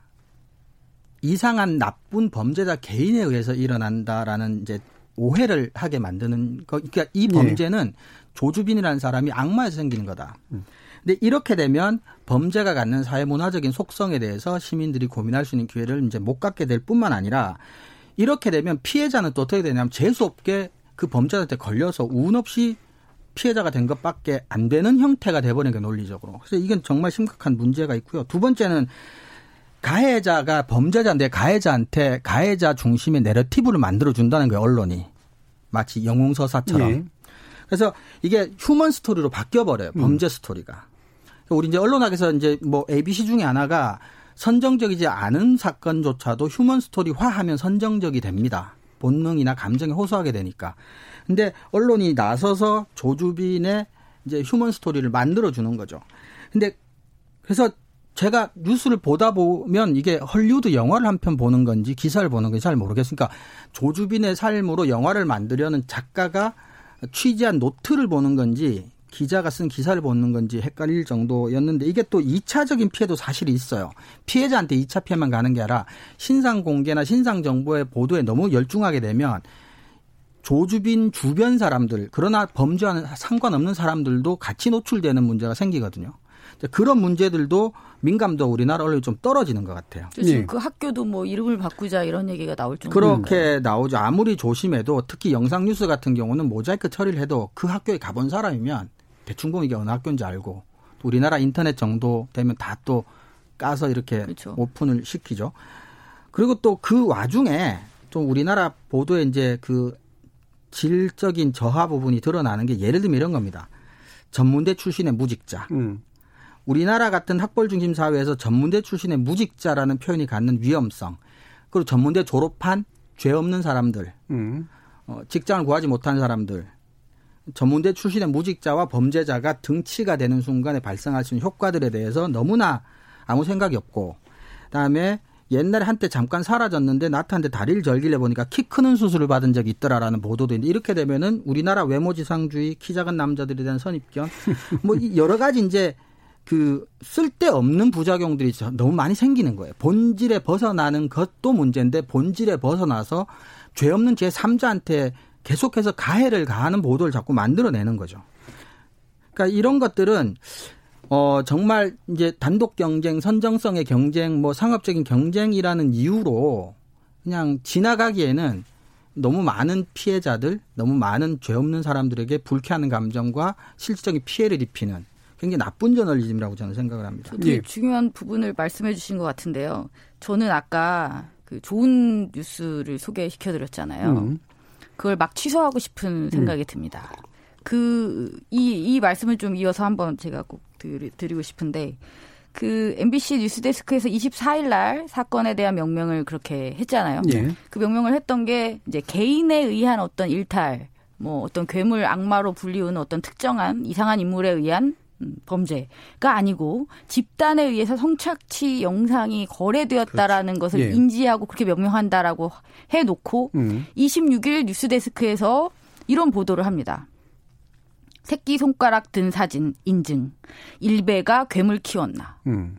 이상한 나쁜 범죄자 개인에 의해서 일어난다라는 이제 오해를 하게 만드는 거. 그러니까 이 네. 범죄는 네. 조주빈이라는 사람이 악마에서 생기는 거다. 음. 근데 이렇게 되면 범죄가 갖는 사회 문화적인 속성에 대해서 시민들이 고민할 수 있는 기회를 이제 못 갖게 될 뿐만 아니라 이렇게 되면 피해자는 또 어떻게 되냐면 재수 없게 그 범죄한테 걸려서 운 없이 피해자가 된 것밖에 안 되는 형태가 돼버린 게 논리적으로. 그래서 이건 정말 심각한 문제가 있고요. 두 번째는 가해자가 범죄자인데 가해자한테 가해자 중심의 narrative를 만들어 준다는 거예요 언론이 마치 영웅서사처럼. 네. 그래서 이게 human story로 바뀌어 버려요 범죄 음. 스토리가. 우리 이제 언론학에서 이제 뭐 ABC 중에 하나가 선정적이지 않은 사건조차도 human story화하면 선정적이 됩니다. 본능이나 감정에 호소하게 되니까. 근데 언론이 나서서 조주빈의 이제 human story를 만들어 주는 거죠. 근데 그래서 제가 뉴스를 보다 보면 이게 헐리우드 영화를 한 편 보는 건지 기사를 보는 건지 잘 모르겠으니까 조주빈의 삶으로 영화를 만들려는 작가가 취재한 노트를 보는 건지 기자가 쓴 기사를 보는 건지 헷갈릴 정도였는데 이게 또 2차적인 피해도 사실이 있어요. 피해자한테 2차 피해만 가는 게 아니라 신상 공개나 신상 정보의 보도에 너무 열중하게 되면 조주빈 주변 사람들 그러나 범죄와는 상관없는 사람들도 같이 노출되는 문제가 생기거든요. 그런 문제들도 민감도 우리나라 언론이 좀 떨어지는 것 같아요.
지금 네. 그 학교도 뭐 이름을 바꾸자 이런 얘기가 나올 정도
그렇게 나오죠. 아무리 조심해도 특히 영상 뉴스 같은 경우는 모자이크 처리를 해도 그 학교에 가본 사람이면 대충 보면 이게 어느 학교인지 알고 우리나라 인터넷 정도 되면 다 또 까서 이렇게 그렇죠. 오픈을 시키죠. 그리고 또 그 와중에 좀 우리나라 보도에 이제 그 질적인 저하 부분이 드러나는 게 예를 들면 이런 겁니다. 전문대 출신의 무직자. 음. 우리나라 같은 학벌 중심 사회에서 전문대 출신의 무직자라는 표현이 갖는 위험성, 그리고 전문대 졸업한 죄 없는 사람들, 음. 어, 직장을 구하지 못한 사람들, 전문대 출신의 무직자와 범죄자가 등치가 되는 순간에 발생할 수 있는 효과들에 대해서 너무나 아무 생각이 없고, 그다음에 옛날에 한때 잠깐 사라졌는데 나타났는데 다리를 절길래 보니까 키 크는 수술을 받은 적이 있더라라는 보도도 있는데 이렇게 되면은 우리나라 외모지상주의, 키 작은 남자들에 대한 선입견, 뭐 여러 가지 이제 그 쓸데없는 부작용들이 너무 많이 생기는 거예요. 본질에 벗어나는 것도 문제인데 본질에 벗어나서 죄 없는 제 3자한테 계속해서 가해를 가하는 보도를 자꾸 만들어내는 거죠. 그러니까 이런 것들은 어 정말 이제 단독 경쟁, 선정성의 경쟁, 뭐 상업적인 경쟁이라는 이유로 그냥 지나가기에는 너무 많은 피해자들, 너무 많은 죄 없는 사람들에게 불쾌하는 감정과 실질적인 피해를 입히는 굉장히 나쁜 저널리즘이라고 저는 생각을 합니다.
되게 예. 중요한 부분을 말씀해 주신 것 같은데요. 저는 아까 그 좋은 뉴스를 소개시켜 드렸잖아요. 음. 그걸 막 취소하고 싶은 생각이 음. 듭니다. 그, 이, 이 말씀을 좀 이어서 한번 제가 꼭 드리, 드리고 싶은데, 그 MBC 뉴스데스크에서 24일 날 사건에 대한 명명을 그렇게 했잖아요. 예. 그 명명을 했던 게 이제 개인에 의한 어떤 일탈, 뭐 어떤 괴물 악마로 불리우는 어떤 특정한 이상한 인물에 의한 음, 범죄가 아니고 집단에 의해서 성착취 영상이 거래되었다라는 그렇죠. 것을 예. 인지하고 그렇게 명명한다라고 해놓고 음. 26일 뉴스데스크에서 이런 보도를 합니다. 새끼 손가락 든 사진 인증. 일베가 괴물 키웠나. 음.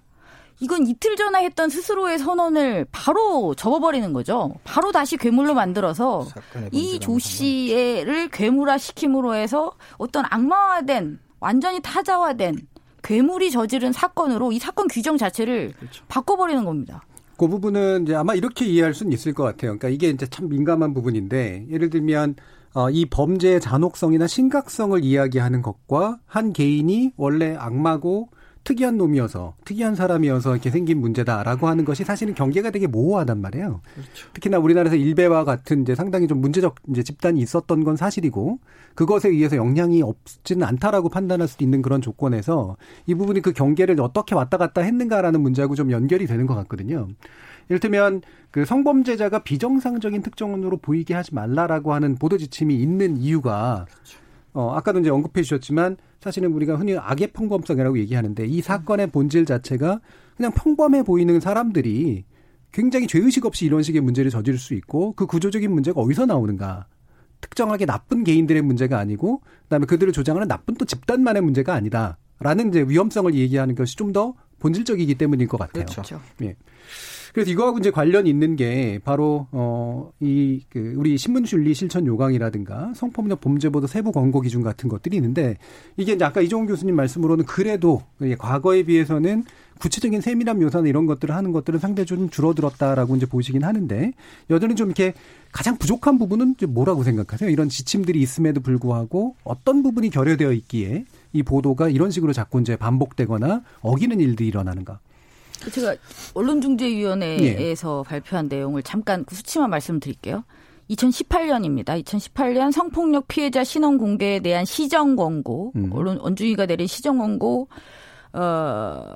이건 이틀 전에 했던 스스로의 선언을 바로 접어버리는 거죠. 바로 다시 괴물로 만들어서 이 조 씨를 괴물화 시킴으로 해서 어떤 악마화된 완전히 타자화된 괴물이 저지른 사건으로 이 사건 규정 자체를 그렇죠. 바꿔버리는 겁니다.
그 부분은 이제 아마 이렇게 이해할 수는 있을 것 같아요. 그러니까 이게 이제 참 민감한 부분인데 예를 들면 어, 이 범죄의 잔혹성이나 심각성을 이야기하는 것과 한 개인이 원래 악마고 특이한 놈이어서 특이한 사람이어서 이렇게 생긴 문제다라고 하는 것이 사실은 경계가 되게 모호하단 말이에요. 그렇죠. 특히나 우리나라에서 일베와 같은 이제 상당히 좀 문제적 이제 집단이 있었던 건 사실이고 그것에 의해서 영향이 없지는 않다라고 판단할 수도 있는 그런 조건에서 이 부분이 그 경계를 어떻게 왔다 갔다 했는가라는 문제하고 좀 연결이 되는 것 같거든요. 이를테면 그 성범죄자가 비정상적인 특정으로 보이게 하지 말라라고 하는 보도 지침이 있는 이유가 그렇죠. 어 아까도 이제 언급해 주셨지만 사실은 우리가 흔히 악의 평범성이라고 얘기하는데 이 사건의 본질 자체가 그냥 평범해 보이는 사람들이 굉장히 죄의식 없이 이런 식의 문제를 저지를 수 있고 그 구조적인 문제가 어디서 나오는가. 특정하게 나쁜 개인들의 문제가 아니고 그다음에 그들을 조장하는 나쁜 또 집단만의 문제가 아니다 라는 이제 위험성을 얘기하는 것이 좀 더 본질적이기 때문인 것 같아요.
그렇죠.
예. 그래서 이거하고 이제 관련 있는 게 바로 어이그 우리 신문준리 실천 요강이라든가 성폭력 범죄 보도 세부 권고 기준 같은 것들이 있는데 이게 이제 아까 이종훈 교수님 말씀으로는 그래도 과거에 비해서는 구체적인 세밀한 묘사나 이런 것들을 하는 것들은 상대적으로 좀 줄어들었다라고 이제 보시긴 하는데 여전히 좀 이렇게 가장 부족한 부분은 뭐라고 생각하세요? 이런 지침들이 있음에도 불구하고 어떤 부분이 결여되어 있기에 이 보도가 이런 식으로 자꾸 이제 반복되거나 어기는 일들이 일어나는가?
제가 언론중재위원회에서 예. 발표한 내용을 잠깐 그 수치만 말씀드릴게요. 2018년입니다. 2018년 성폭력 피해자 신원 공개에 대한 시정 권고, 음. 언론 언중위가 내린 시정 권고, 어,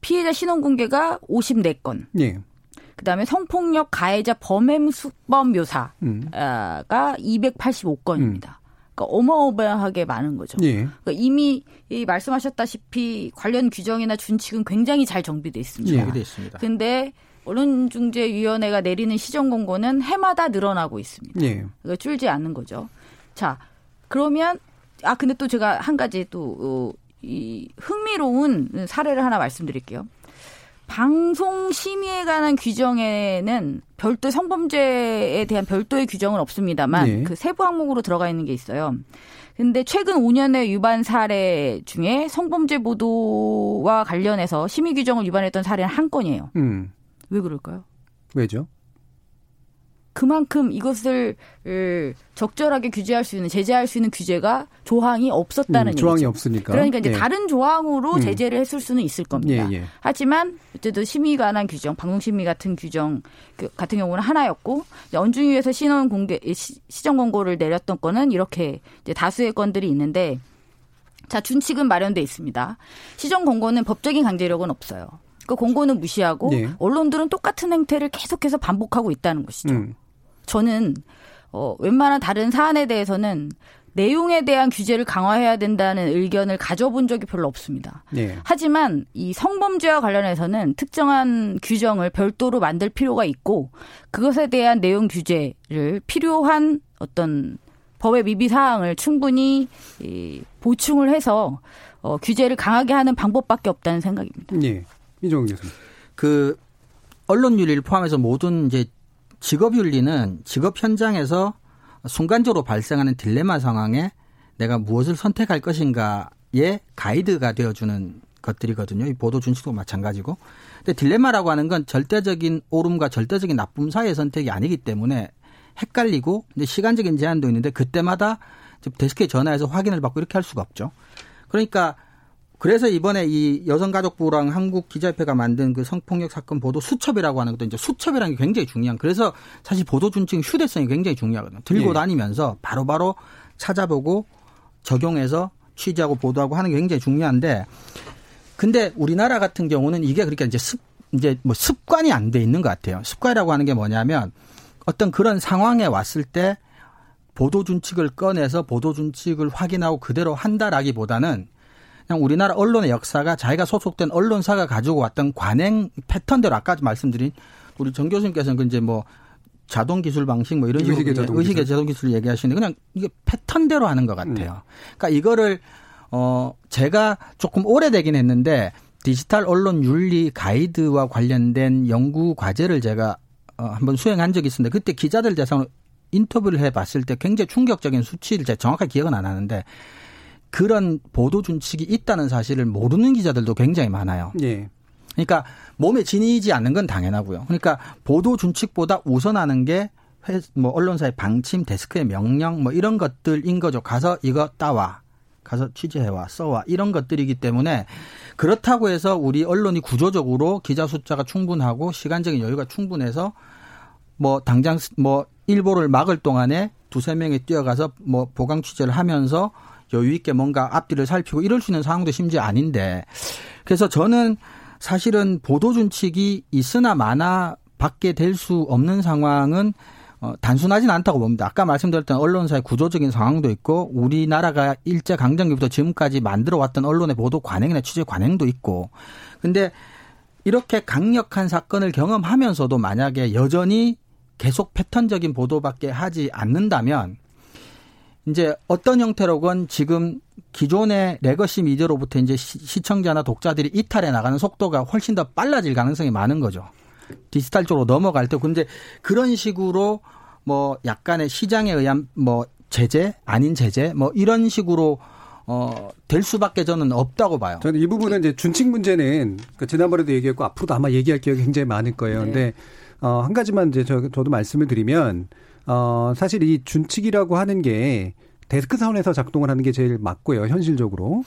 피해자 신원 공개가 54건. 예. 그다음에 성폭력 가해자 범행 수법 묘사가 음. 285건입니다. 그러니까 어마어마하게 많은 거죠. 예. 그러니까 이미 이 말씀하셨다시피 관련 규정이나 준칙은 굉장히 잘 정비돼 있습니다.
예. 정비돼 있습니다.
근데 언론중재위원회가 내리는 시정 공고는 해마다 늘어나고 있습니다. 예. 그러니까 줄지 않는 거죠. 자, 그러면 아 근데 또 제가 한 가지 또이 어, 흥미로운 사례를 하나 말씀드릴게요. 방송 심의에 관한 규정에는 별도 성범죄에 대한 별도의 규정은 없습니다만 네. 그 세부 항목으로 들어가 있는 게 있어요. 근데 최근 5년의 위반 사례 중에 성범죄 보도와 관련해서 심의 규정을 위반했던 사례는 한 건이에요. 음. 왜 그럴까요?
왜죠?
그만큼 이것을 적절하게 규제할 수 있는 제재할 수 있는 규제가 조항이 없었다는 음,
조항이 얘기죠. 없으니까.
그러니까 이제 예. 다른 조항으로 음. 제재를 했을 수는 있을 겁니다. 예, 예. 하지만 어쨌든 심의 관한 규정, 방송 심의 같은 규정 그 같은 경우는 하나였고 언중위에서 신원 공개 시 정 권고를 내렸던 건은 이렇게 이제 다수의 건들이 있는데 자, 준칙은 마련돼 있습니다. 시정 공고는 법적인 강제력은 없어요. 그 공고는 무시하고 네. 언론들은 똑같은 행태를 계속해서 반복하고 있다는 것이죠. 음. 저는 어 웬만한 다른 사안에 대해서는 내용에 대한 규제를 강화해야 된다는 의견을 가져본 적이 별로 없습니다. 네. 하지만 이 성범죄와 관련해서는 특정한 규정을 별도로 만들 필요가 있고 그것에 대한 내용 규제를 필요한 어떤 법의 미비 사항을 충분히 이 보충을 해서 어, 규제를 강하게 하는 방법밖에 없다는 생각입니다.
네. 이종훈 교수님.
그 언론 윤리를 포함해서 모든 이제 직업 윤리는 직업 현장에서 순간적으로 발생하는 딜레마 상황에 내가 무엇을 선택할 것인가의 가이드가 되어주는 것들이거든요. 이 보도 준칙도 마찬가지고. 근데 딜레마라고 하는 건 절대적인 옳음과 절대적인 나쁨 사이의 선택이 아니기 때문에 헷갈리고 근데 시간적인 제한도 있는데 그때마다 데스크에 전화해서 확인을 받고 이렇게 할 수가 없죠. 그러니까 그래서 이번에 이 여성가족부랑 한국기자협회가 만든 그 성폭력 사건 보도 수첩이라고 하는 것도 이제 수첩이라는 게 굉장히 중요한. 그래서 사실 보도 준칙 휴대성이 굉장히 중요하거든요. 들고 예. 다니면서 바로바로 바로 찾아보고 적용해서 취재하고 보도하고 하는 게 굉장히 중요한데 근데 우리나라 같은 경우는 이게 그렇게 이제 습 이제 뭐 습관이 안 돼 있는 것 같아요. 습관이라고 하는 게 뭐냐면 어떤 그런 상황에 왔을 때 보도 준칙을 꺼내서 보도 준칙을 확인하고 그대로 한다라기보다는 그냥 우리나라 언론의 역사가 자기가 소속된 언론사가 가지고 왔던 관행 패턴대로 아까 말씀드린 우리 정 교수님께서는 그 이제 뭐 자동 기술 방식 뭐 이런 식으로 의식의 자동, 의식의 자동 기술 얘기하시는데 그냥 이게 패턴대로 하는 것 같아요. 음. 그러니까 이거를 어 제가 조금 오래되긴 했는데 디지털 언론 윤리 가이드와 관련된 연구 과제를 제가 어 한번 수행한 적이 있었는데 그때 기자들 대상으로 인터뷰를 해봤을 때 굉장히 충격적인 수치를 제가 정확하게 기억은 안 하는데 그런 보도 준칙이 있다는 사실을 모르는 기자들도 굉장히 많아요. 예. 그러니까 몸에 지니지 않는 건 당연하고요. 그러니까 보도 준칙보다 우선하는 게 회, 뭐 언론사의 방침, 데스크의 명령 뭐 이런 것들인 거죠. 가서 이거 따와. 가서 취재해와, 써와 이런 것들이기 때문에 그렇다고 해서 우리 언론이 구조적으로 기자 숫자가 충분하고 시간적인 여유가 충분해서 뭐 당장 뭐 일보를 막을 동안에 두세 명이 뛰어가서 뭐 보강 취재를 하면서 여유 있게 뭔가 앞뒤를 살피고 이럴 수 있는 상황도 심지어 아닌데 그래서 저는 사실은 보도 준칙이 있으나 마나 받게 될 수 없는 상황은 어, 단순하진 않다고 봅니다. 아까 말씀드렸던 언론사의 구조적인 상황도 있고 우리나라가 일제 강점기부터 지금까지 만들어 왔던 언론의 보도 관행이나 취재 관행도 있고 근데 이렇게 강력한 사건을 경험하면서도 만약에 여전히 계속 패턴적인 보도밖에 하지 않는다면 이제 어떤 형태로건 지금 기존의 legacy 미디어로부터 이제 시 청자나 독자들이 이탈해 나가는 속도가 훨씬 더 빨라질 가능성이 많은 거죠. 디지털 쪽으로 넘어갈 때 근데 그런 식으로 뭐 약간의 시장에 의한 뭐 제재 아닌 제재 뭐 이런 식으로 어, 될 수밖에 저는 없다고 봐요.
저는 이 부분은 이제 준칙 문제는 그 지난번에도 얘기했고 앞으로도 아마 얘기할 기회가 굉장히 많을 거예요. 네. 근데 어, 한 가지만 이제 저, 저도 말씀을 드리면 어, 사실 이 준칙이라고 하는 게 데스크 차원에서 작동을 하는 게 제일 맞고요, 현실적으로.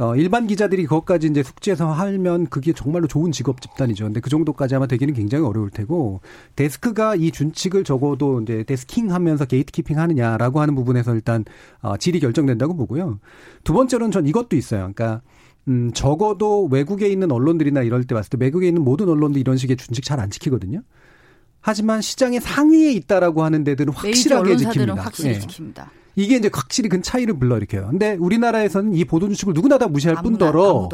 어, 일반 기자들이 그것까지 이제 숙지해서 하면 그게 정말로 좋은 직업 집단이죠. 근데 그 정도까지 아마 되기는 굉장히 어려울 테고, 데스크가 이 준칙을 적어도 이제 desking 하면서 gatekeeping 하느냐라고 하는 부분에서 일단, 어, 질이 결정된다고 보고요. 두 번째로는 전 이것도 있어요. 그러니까, 음, 적어도 외국에 있는 언론들이나 이럴 때 봤을 때 외국에 있는 모든 언론도 이런 식의 준칙 잘 안 지키거든요. 하지만 시장의 상위에 있다라고 하는 데들은 확실하게 지킵니다.
확실히 네. 지킵니다.
이게 이제 확실히 큰 차이를 불러일으켜요. 근데 우리나라에서는 이 보도 주식을 누구나 다 무시할 아무나, 뿐더러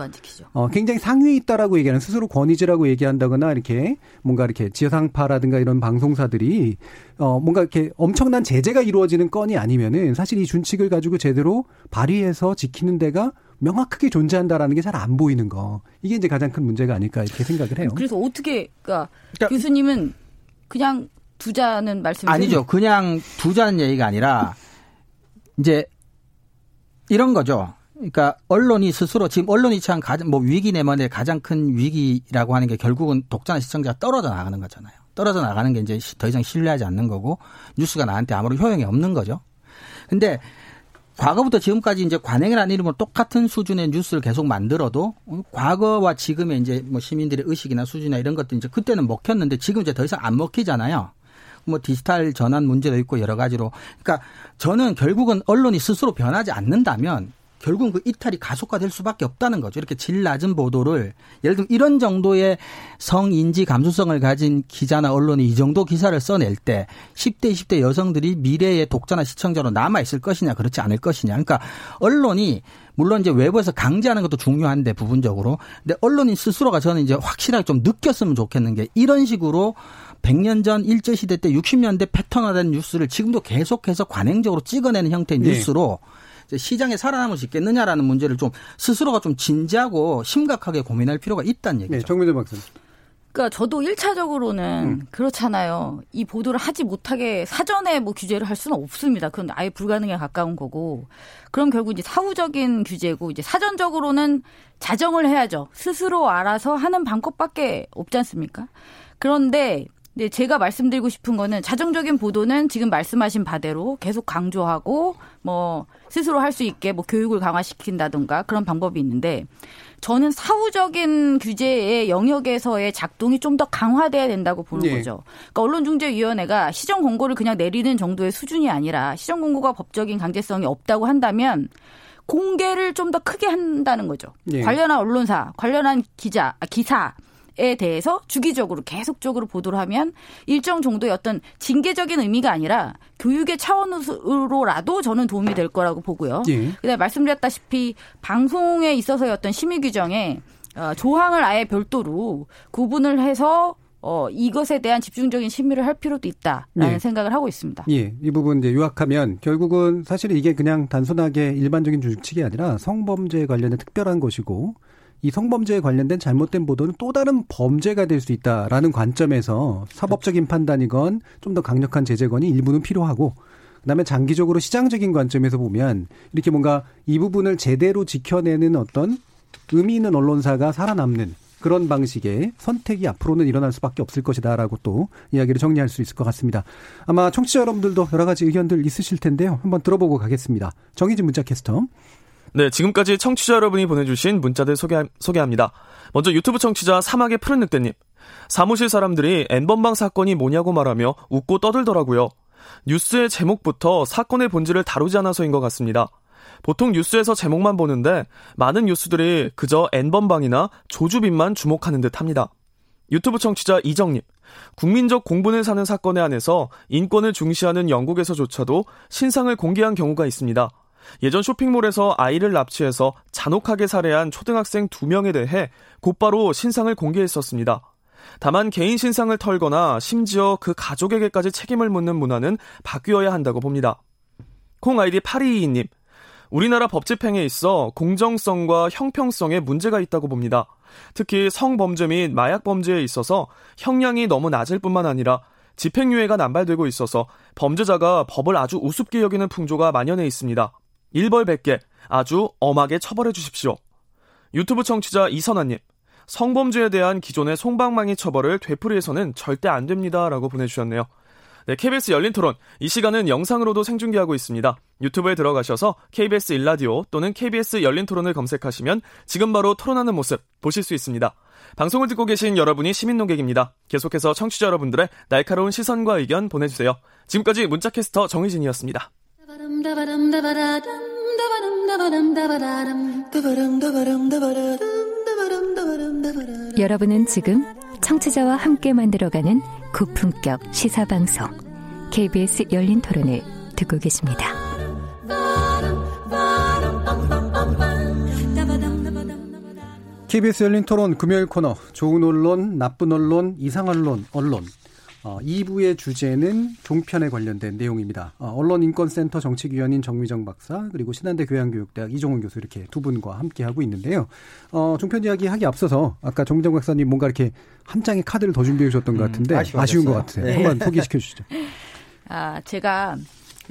어, 굉장히 상위에 있다라고 얘기하는 스스로 권위지라고 얘기한다거나 이렇게 뭔가 이렇게 지상파라든가 이런 방송사들이 어, 뭔가 이렇게 엄청난 제재가 이루어지는 건이 아니면은 사실 이 준칙을 가지고 제대로 발휘해서 지키는 데가 명확하게 존재한다라는 게 잘 안 보이는 거. 이게 이제 가장 큰 문제가 아닐까 이렇게 생각을 해요.
그래서 어떻게 그러니까, 그러니까 교수님은 그냥 두자는 말씀
아니죠. 그냥 두자는 얘기가 아니라 이제 이런 거죠. 그러니까 언론이 스스로 지금 언론이 처한 가장 뭐 위기 내면의 가장 큰 위기라고 하는 게 결국은 독자나 시청자가 떨어져 나가는 거잖아요. 떨어져 나가는 게 이제 더 이상 신뢰하지 않는 거고 뉴스가 나한테 아무런 효용이 없는 거죠. 근데 과거부터 지금까지 이제 관행이라는 이름으로 똑같은 수준의 뉴스를 계속 만들어도 과거와 지금의 이제 뭐 시민들의 의식이나 수준이나 이런 것들 이제 그때는 먹혔는데 지금 이제 더 이상 안 먹히잖아요. 뭐 디지털 전환 문제도 있고 여러 가지로. 그러니까 저는 결국은 언론이 스스로 변하지 않는다면 결국은 그 이탈이 가속화될 수밖에 없다는 거죠. 이렇게 질 낮은 보도를 예를 들면 이런 정도의 성인지 감수성을 가진 기자나 언론이 이 정도 기사를 써낼 때 10대, 20대 여성들이 미래의 독자나 시청자로 남아 있을 것이냐 그렇지 않을 것이냐. 그러니까 언론이 물론 이제 외부에서 강제하는 것도 중요한데 부분적으로 근데 언론인 스스로가 저는 이제 확실하게 좀 느꼈으면 좋겠는 게 이런 식으로 100년 전 일제 시대 때 60년대 패턴화된 뉴스를 지금도 계속해서 관행적으로 찍어내는 형태의 네. 뉴스로 시장에 살아남을 수 있겠느냐라는 문제를 좀 스스로가 좀 진지하고 심각하게 고민할 필요가 있다는 얘기죠. 네,
정민재 박사님.
그러니까 저도 1차적으로는 음. 그렇잖아요. 이 보도를 하지 못하게 사전에 뭐 규제를 할 수는 없습니다. 그건 아예 불가능에 가까운 거고. 그럼 결국 이제 사후적인 규제고 이제 사전적으로는 자정을 해야죠. 스스로 알아서 하는 방법밖에 없지 않습니까? 그런데 네, 제가 말씀드리고 싶은 거는 자정적인 보도는 지금 말씀하신 바대로 계속 강조하고 뭐 스스로 할 수 있게 뭐 교육을 강화시킨다든가 그런 방법이 있는데 저는 사후적인 규제의 영역에서의 작동이 좀 더 강화돼야 된다고 보는 네. 거죠. 그러니까 언론중재위원회가 시정 공고를 그냥 내리는 정도의 수준이 아니라 시정 공고가 법적인 강제성이 없다고 한다면 공개를 좀 더 크게 한다는 거죠. 네. 관련한 언론사, 관련한 기자, 아, 기사 에 대해서 주기적으로 계속적으로 보도를 하면 일정 정도의 어떤 징계적인 의미가 아니라 교육의 차원으로라도 저는 도움이 될 거라고 보고요. 예. 그다음에 말씀드렸다시피 방송에 있어서의 어떤 심의 규정에 어, 조항을 아예 별도로 구분을 해서 어, 이것에 대한 집중적인 심의를 할 필요도 있다라는 예. 생각을 하고 있습니다.
예. 이 부분 이제 요약하면 결국은 사실 이게 그냥 단순하게 일반적인 주식이 아니라 성범죄 관련된 특별한 것이고 이 성범죄에 관련된 잘못된 보도는 또 다른 범죄가 될 수 있다라는 관점에서 사법적인 판단이건 좀 더 강력한 제재건이 일부는 필요하고 그다음에 장기적으로 시장적인 관점에서 보면 이렇게 뭔가 이 부분을 제대로 지켜내는 어떤 의미 있는 언론사가 살아남는 그런 방식의 선택이 앞으로는 일어날 수밖에 없을 것이다라고 또 이야기를 정리할 수 있을 것 같습니다. 아마 청취자 여러분들도 여러 가지 의견들 있으실 텐데요. 한번 들어보고 가겠습니다. 정희진 문자 캐스터.
네, 지금까지 청취자 여러분이 보내주신 문자들 소개, 소개합니다. 먼저 유튜브 청취자 사막의 푸른 늑대님. 사무실 사람들이 N번방 사건이 뭐냐고 말하며 웃고 떠들더라고요. 뉴스의 제목부터 사건의 본질을 다루지 않아서인 것 같습니다. 보통 뉴스에서 제목만 보는데 많은 뉴스들이 그저 N번방이나 조주빈만 주목하는 듯 합니다. 유튜브 청취자 이정님. 국민적 공분을 사는 사건에 한해서 인권을 중시하는 영국에서조차도 신상을 공개한 경우가 있습니다. 예전 쇼핑몰에서 아이를 납치해서 잔혹하게 살해한 초등학생 2명에 대해 곧바로 신상을 공개했었습니다. 다만 개인 신상을 털거나 심지어 그 가족에게까지 책임을 묻는 문화는 바뀌어야 한다고 봅니다. 콩 아이디 8222님. 우리나라 법 집행에 있어 공정성과 형평성에 문제가 있다고 봅니다. 특히 성범죄 및 마약 범죄에 있어서 형량이 너무 낮을 뿐만 아니라 집행유예가 남발되고 있어서 범죄자가 법을 아주 우습게 여기는 풍조가 만연해 있습니다. 일벌백계 아주 엄하게 처벌해 주십시오. 유튜브 청취자 이선아님, 성범죄에 대한 기존의 송방망이 처벌을 되풀이해서는 절대 안 됩니다. 라고 보내주셨네요. 네, KBS 열린 토론. 이 시간은 영상으로도 생중계하고 있습니다. 유튜브에 들어가셔서 KBS 일라디오 또는 KBS 열린 토론을 검색하시면 지금 바로 토론하는 모습 보실 수 있습니다. 방송을 듣고 계신 여러분이 시민 농객입니다. 계속해서 청취자 여러분들의 날카로운 시선과 의견 보내주세요. 지금까지 문자캐스터 정희진이었습니다.
여러분은 지금 청취자와 함께 만들어가는 고품격 시사방송 KBS 열린 토론을 듣고 계십니다.
KBS 열린 토론 금요일 코너. 좋은 언론, 나쁜 언론, 이상 언론, 언론 어, 2부의 주제는 종편에 관련된 내용입니다. 어, 언론인권센터 정책위원인 정미정 박사 그리고 신한대 교양교육대학 이종훈 교수 이렇게 두 분과 함께 하고 있는데요. 어, 종편 이야기 하기 앞서서 아까 정미정 박사님 뭔가 이렇게 한 장의 카드를 더 준비해 주셨던 것 음, 같은데 음, 아쉬운 것 같아요. 네. 한번 소개시켜 주시죠.
아 제가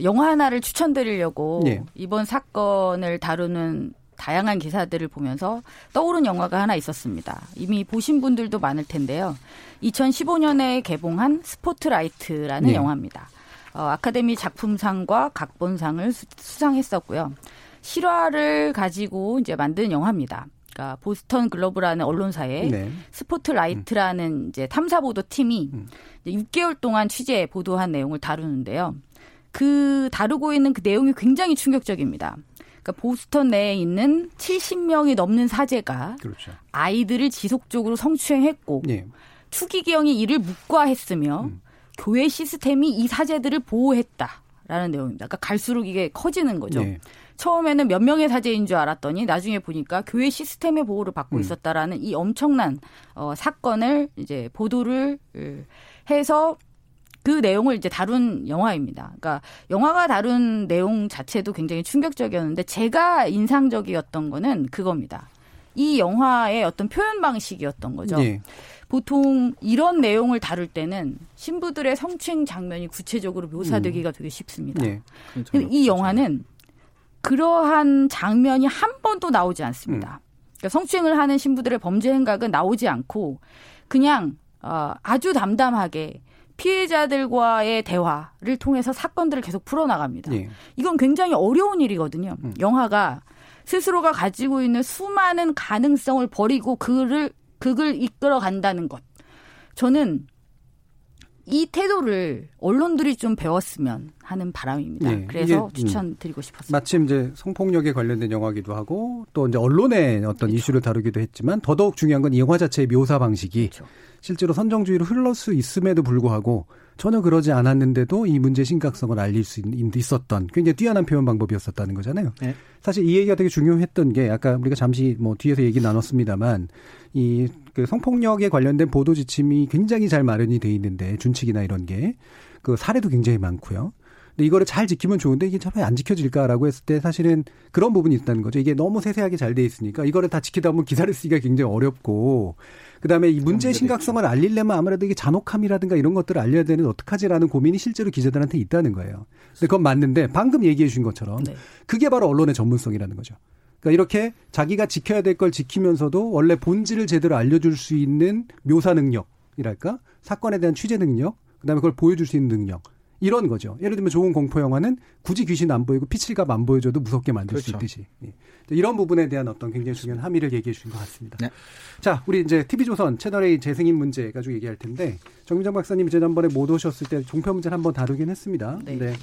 영화 하나를 추천드리려고 네. 이번 사건을 다루는 다양한 기사들을 보면서 떠오른 영화가 하나 있었습니다. 이미 보신 분들도 많을 텐데요. 2015년에 개봉한 스포트라이트라는 네. 영화입니다. 어, 아카데미 작품상과 각본상을 수, 상했었고요 실화를 가지고 이제 만든 영화입니다. 그러니까 보스턴 글로브라는 언론사의 네. 스포트라이트라는 음. 이제 탐사 보도 팀이 음. 6개월 동안 취재 보도한 내용을 다루는데요. 그 다루고 있는 그 내용이 굉장히 충격적입니다. 그러니까 보스턴 내에 있는 70명이 넘는 사제가 그렇죠. 아이들을 지속적으로 성추행했고 예. 추기경이 이를 묵과했으며 음. 교회 시스템이 이 사제들을 보호했다라는 내용입니다. 그러니까 갈수록 이게 커지는 거죠. 예. 처음에는 몇 명의 사제인 줄 알았더니 나중에 보니까 교회 시스템의 보호를 받고 음. 있었다라는 이 엄청난 어, 사건을 이제 보도를 해서 그 내용을 이제 다룬 영화입니다. 그러니까 영화가 다룬 내용 자체도 굉장히 충격적이었는데 제가 인상적이었던 거는 그겁니다. 이 영화의 어떤 표현 방식이었던 거죠. 네. 보통 이런 내용을 다룰 때는 신부들의 성추행 장면이 구체적으로 묘사되기가 음. 되게 쉽습니다. 네. 그렇죠. 이 영화는 그러한 장면이 한 번도 나오지 않습니다. 음. 그러니까 성추행을 하는 신부들의 범죄 행각은 나오지 않고 그냥 어, 아주 담담하게 피해자들과의 대화를 통해서 사건들을 계속 풀어나갑니다. 네. 이건 굉장히 어려운 일이거든요. 음. 영화가 스스로가 가지고 있는 수많은 가능성을 버리고 그를 극을 이끌어 간다는 것. 저는 이 태도를 언론들이 좀 배웠으면 하는 바람입니다. 네, 그래서 음, 추천드리고 싶었습니다.
마침 이제 성폭력에 관련된 영화기도 하고 또 이제 언론의 어떤 그렇죠. 이슈를 다루기도 했지만 더더욱 중요한 건 이 영화 자체의 묘사 방식이 그렇죠. 실제로 선정주의로 흘러 수 있음에도 불구하고 전혀 그러지 않았는데도 이 문제 심각성을 알릴 수 있었던 굉장히 뛰어난 표현 방법이었었다는 거잖아요. 네. 사실 이 얘기가 되게 중요했던 게 아까 우리가 잠시 뭐 뒤에서 얘기 나눴습니다만 이 그 성폭력에 관련된 보도 지침이 굉장히 잘 마련이 돼 있는데 준칙이나 이런 게 그 사례도 굉장히 많고요. 근데 이거를 잘 지키면 좋은데 이게 참왜안 지켜질까라고 했을 때 사실은 그런 부분이 있다는 거죠. 이게 너무 세세하게 잘 돼 있으니까 이거를 다 지키다 보면 기사를 쓰기가 굉장히 어렵고 그다음에 이 문제의 심각성을 알리려면 아무래도 이게 잔혹함이라든가 이런 것들을 알려야 되는 어떡하지라는 고민이 실제로 기자들한테 있다는 거예요. 근데 그건 맞는데 방금 얘기해 주신 것처럼 네. 그게 바로 언론의 전문성이라는 거죠. 그러니까 이렇게 자기가 지켜야 될 걸 지키면서도 원래 본질을 제대로 알려줄 수 있는 묘사 능력이랄까 사건에 대한 취재 능력 그다음에 그걸 보여줄 수 있는 능력 이런 거죠. 예를 들면 좋은 공포 영화는 굳이 귀신 안 보이고 피칠갑 안 보여줘도 무섭게 만들 그렇죠. 수 있듯이 예. 이런 부분에 대한 어떤 굉장히 중요한 함의를 얘기해 주신 것 같습니다. 네. 자, 우리 이제 TV조선 채널A 재승인 문제 가지고 얘기할 텐데 정민정 박사님 지난번에 못 오셨을 때 종편 문제를 한번 다루긴 했습니다. 네. 근데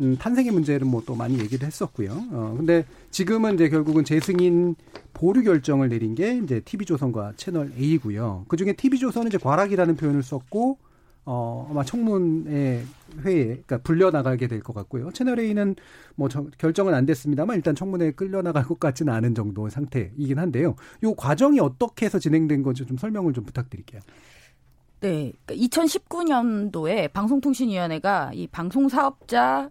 음, 탄생의 문제를 뭐또 많이 얘기를 했었고요. 어, 근데 지금은 이제 결국은 재승인 보류 결정을 내린 게 이제 TV조선과 채널 A고요. 그 중에 TV조선은 이제 과락이라는 표현을 썼고 어, 아마 청문회 회에, 그러니까 불려나가게 될 것 같고요. 채널 A는 뭐 저, 결정은 안 됐습니다만 일단 청문회에 끌려나갈 것 같지는 않은 정도의 상태이긴 한데요. 요 과정이 어떻게 해서 진행된 건지 좀 설명을 좀 부탁드릴게요.
네. 그러니까 2019년도에 방송통신위원회가 이 방송사업자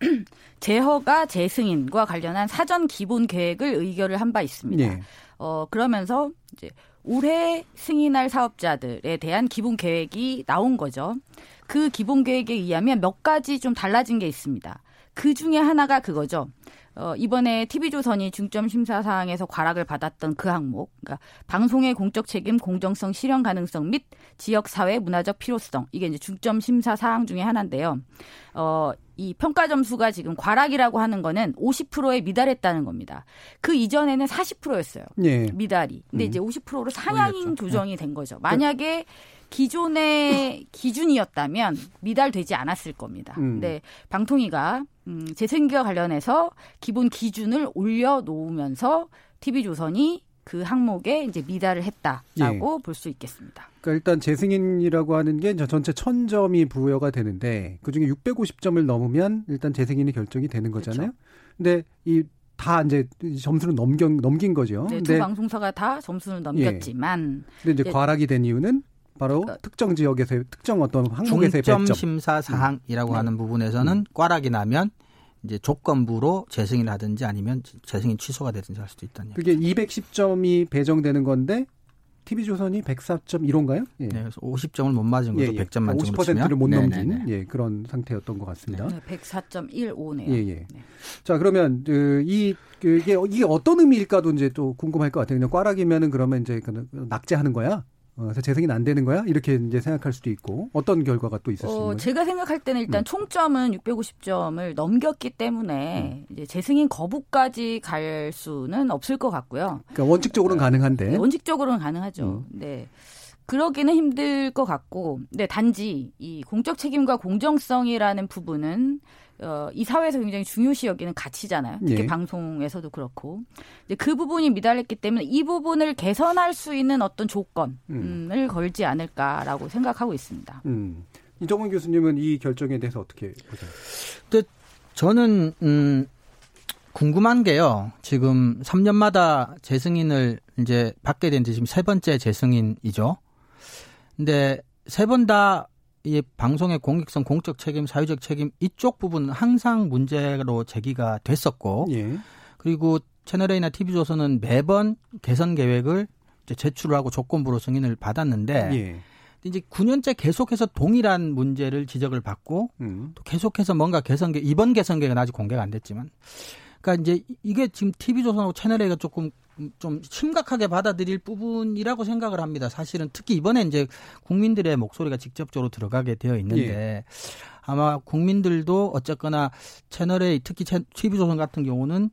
제허가 재승인과 관련한 사전 기본 계획을 의결을 한 바 있습니다. 네. 어, 그러면서 이제 올해 승인할 사업자들에 대한 기본 계획이 나온 거죠. 그 기본 계획에 의하면 몇 가지 좀 달라진 게 있습니다. 그 중에 하나가 그거죠. 어, 이번에 TV조선이 중점 심사 사항에서 과락을 받았던 그 항목, 그러니까 방송의 공적 책임, 공정성, 실현 가능성 및 지역 사회 문화적 필요성 이게 이제 중점 심사 사항 중에 하나인데요. 어, 이 평가 점수가 지금 과락이라고 하는 거는 50%에 미달했다는 겁니다. 그 이전에는 40%였어요. 예. 미달이. 근데 음. 이제 50%로 상향 조정이 된 거죠. 만약에 기존의 기준이었다면 미달되지 않았을 겁니다. 음. 근데 방통위가 음, 재생기와 관련해서 기본 기준을 올려놓으면서 TV조선이 그 항목에 이제 미달을 했다라고 예. 볼수 있겠습니다.
그러니까 일단 재승인이라고 하는 게 전체 1000점이 부여가 되는데 그중에 650점을 넘으면 일단 재승인이 결정이 되는 거잖아요. 그렇죠. 근데 이다 이제 점수를 넘긴 넘긴 거죠.
네, 두 방송사가 다 점수를 넘겼지만.
예. 근데 이제 과락이 된 이유는 바로 그러니까 특정 지역에서의 특정 어떤 항목에서의
중점 배점. 심사 사항이라고 음. 하는 부분에서는 음. 꽈락이 나면 이제 조건부로 재승인 하든지 아니면 재승인 취소가 되든지 할 수도 있다는
그게 210점이 배정되는 건데 TV조선이 104.15인가요?
예. 네, 그래서 50점을 못 맞은 거죠. 예, 예. 100점 만점으로 50%를
못 넘긴 네네네. 예, 그런 상태였던 것 같습니다.
네, 104.15네요.
예, 예. 네. 자, 그러면 그, 이 그, 이게 이게 어떤 의미일까도 이제 또 궁금할 것 같아요. 그냥 꽈락이면은 그러면 이제 그 낙제하는 거야? 어, 그래서 재승인 안 되는 거야? 이렇게 이제 생각할 수도 있고 어떤 결과가 또 있을 수 있는
어, 제가 생각할 때는 일단 음. 총점은 650점을 넘겼기 때문에 음. 이제 재승인 거부까지 갈 수는 없을 것 같고요.
그러니까 원칙적으로는 어, 가능한데.
네, 원칙적으로는 가능하죠. 음. 네. 그러기는 힘들 것 같고, 네, 단지 이 공적 책임과 공정성이라는 부분은 어, 이 사회에서 굉장히 중요시 여기는 가치잖아요. 특히
예.
방송에서도 그렇고. 이제 그 부분이 미달했기 때문에 이 부분을 개선할 수 있는 어떤 조건을 걸지 않을까라고 생각하고 있습니다.
음. 이정훈 교수님은 이 결정에 대해서 어떻게 보세요?
근데 저는 음 궁금한 게요. 지금 3년마다 재승인을 이제 받게 된 지 지금 세 번째 재승인이죠. 근데 세 번 다 이 방송의 공익성, 공적 책임, 사회적 책임 이쪽 부분은 항상 문제로 제기가 됐었고
예.
그리고 채널A나 TV조선은 매번 개선 계획을 이제 제출하고 조건부로 승인을 받았는데
예.
이제 9년째 계속해서 동일한 문제를 지적을 받고
음.
또 계속해서 뭔가 개선계 이번 개선계획은 아직 공개가 안 됐지만 그러니까 이제 이게 지금 TV조선하고 채널A가 조금 좀 심각하게 받아들일 부분이라고 생각을 합니다. 사실은 특히 이번에 이제 국민들의 목소리가 직접적으로 들어가게 되어 있는데
예.
아마 국민들도 어쨌거나 채널A 특히 TV조선 같은 경우는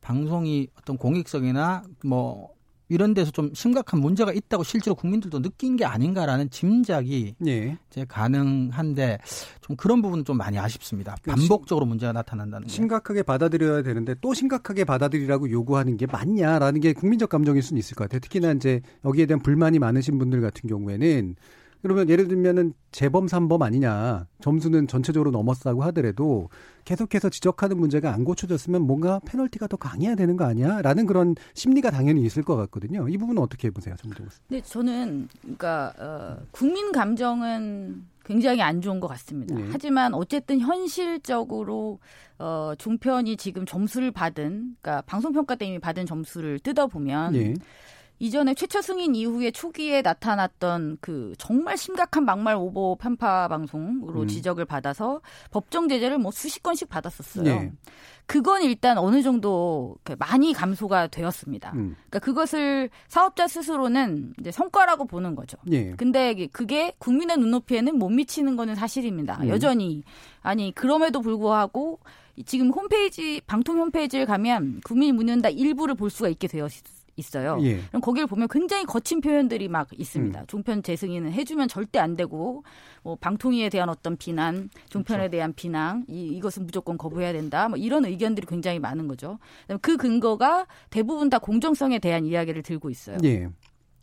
방송이 어떤 공익성이나 뭐 이런 데서 좀 심각한 문제가 있다고 실제로 국민들도 느낀 게 아닌가라는 짐작이
예.
이제 가능한데 좀 그런 부분은 좀 많이 아쉽습니다. 반복적으로 문제가 나타난다는 게.
심각하게 받아들여야 되는데 또 심각하게 받아들이라고 요구하는 게 맞냐라는 게 국민적 감정일 수는 있을 것 같아요. 특히나 이제 여기에 대한 불만이 많으신 분들 같은 경우에는 그러면 예를 들면은 재범 삼범 아니냐 점수는 전체적으로 넘었다고 하더라도 계속해서 지적하는 문제가 안 고쳐졌으면 뭔가 페널티가 더 강해야 되는 거 아니야라는 그런 심리가 당연히 있을 것 같거든요. 이 부분은 어떻게 보세요, 정정 씨?
근데 저는 그러니까 어, 국민 감정은 굉장히 안 좋은 것 같습니다.
네.
하지만 어쨌든 현실적으로 어, 종편이 지금 점수를 받은, 그러니까 방송 평가대행이 받은 점수를 뜯어 보면
예.
이전에 최초 승인 이후에 초기에 나타났던 그 정말 심각한 막말 오보 편파 방송으로
음.
지적을 받아서 법정 제재를 뭐 수십 건씩 받았었어요.
네.
그건 일단 어느 정도 그 많이 감소가 되었습니다.
음.
그러니까 그것을 사업자 스스로는 이제 성과라고 보는 거죠.
예.
근데 그게 국민의 눈높이에는 못 미치는 거는 사실입니다.
음.
여전히 아니 그럼에도 불구하고 지금 홈페이지 방통 홈페이지를 가면 국민이 묻는다 일부를 볼 수가 있게 되어 있- 있어요.
예.
그럼 거기를 보면 굉장히 거친 표현들이 막 있습니다.
음.
종편 재승인은 해주면 절대 안 되고, 뭐 방통위에 대한 어떤 비난, 종편에
그렇죠.
대한 비난, 이, 이것은 무조건 거부해야 된다. 뭐 이런 의견들이 굉장히 많은 거죠. 그 근거가 대부분 다 공정성에 대한 이야기를 들고 있어요.
예.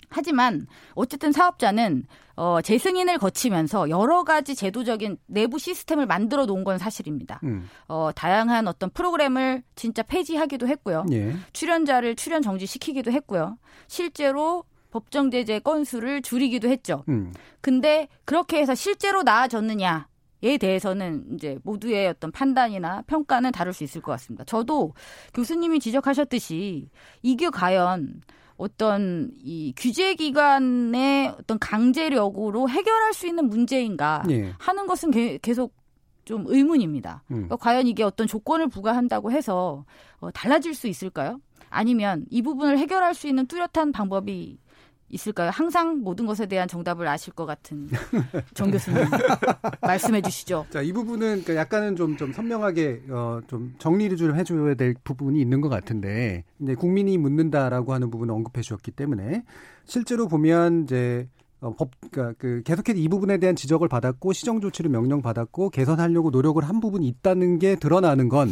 하지만 어쨌든 사업자는 어, 재승인을 거치면서 여러 가지 제도적인 내부 시스템을 만들어 놓은 건 사실입니다.
음.
어, 다양한 어떤 프로그램을 진짜 폐지하기도 했고요.
예.
출연자를 출연 정지시키기도 했고요. 실제로 법정 제재 건수를 줄이기도 했죠.
음.
근데 그렇게 해서 실제로 나아졌느냐? 에 대해서는 이제 모두의 어떤 판단이나 평가는 다를 수 있을 것 같습니다. 저도 교수님이 지적하셨듯이 이게 과연 어떤 이 규제 기관의 어떤 강제력으로 해결할 수 있는 문제인가
예.
하는 것은 게- 계속 좀 의문입니다.
음.
그러니까 과연 이게 어떤 조건을 부과한다고 해서 어, 달라질 수 있을까요? 아니면 이 부분을 해결할 수 있는 뚜렷한 방법이 있을까요? 항상 모든 것에 대한 정답을 아실 것 같은 정 교수님 말씀해 주시죠.
자, 이 부분은 그러니까 약간은 좀, 좀 선명하게, 어, 좀 정리를 좀 해줘야 될 부분이 있는 것 같은데, 이제 국민이 묻는다라고 하는 부분을 언급해 주셨기 때문에, 실제로 보면 이제, 어, 법, 그니까 그, 계속해서 이 부분에 대한 지적을 받았고, 시정 조치를 명령 받았고, 개선하려고 노력을 한 부분이 있다는 게 드러나는 건,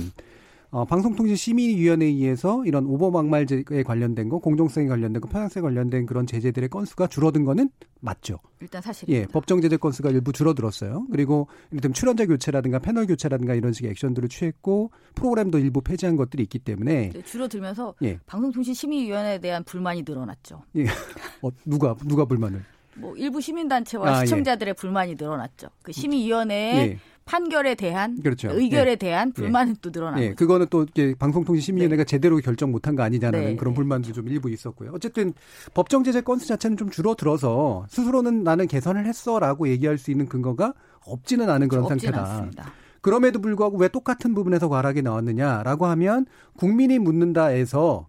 어, 방송통신심의위원회에 의해서 이런 오버막말에 관련된 거, 공정성에 관련된 거, 편향성에 관련된 그런 제재들의 건수가 줄어든 거는 맞죠.
일단 사실입니다.
예, 법정 제재 건수가 일부 줄어들었어요. 그리고 이를테면 출연자 교체라든가 패널 교체라든가 이런 식의 액션들을 취했고 프로그램도 일부 폐지한 것들이 있기 때문에
네, 줄어들면서
예,
방송통신심의위원회에 대한 불만이 늘어났죠.
예. 어, 누가 누가 불만을?
뭐 일부 시민단체와
아, 예.
시청자들의 불만이 늘어났죠. 그 심의위원회의
예,
판결에 대한
그렇죠.
의결에 대한 불만은 또 늘어난
예. 그거는 또 이제 방송통신심의위원회가 제대로 결정 못한 거 아니냐는
네.
그런 불만도 좀 일부 있었고요. 어쨌든 법정 제재 건수 자체는 좀 줄어들어서 스스로는 나는 개선을 했어라고 얘기할 수 있는 근거가 없지는 않은 그런
없진
상태다.
않습니다.
그럼에도 불구하고 왜 똑같은 부분에서 과락이 나왔느냐라고 하면 국민이 묻는다에서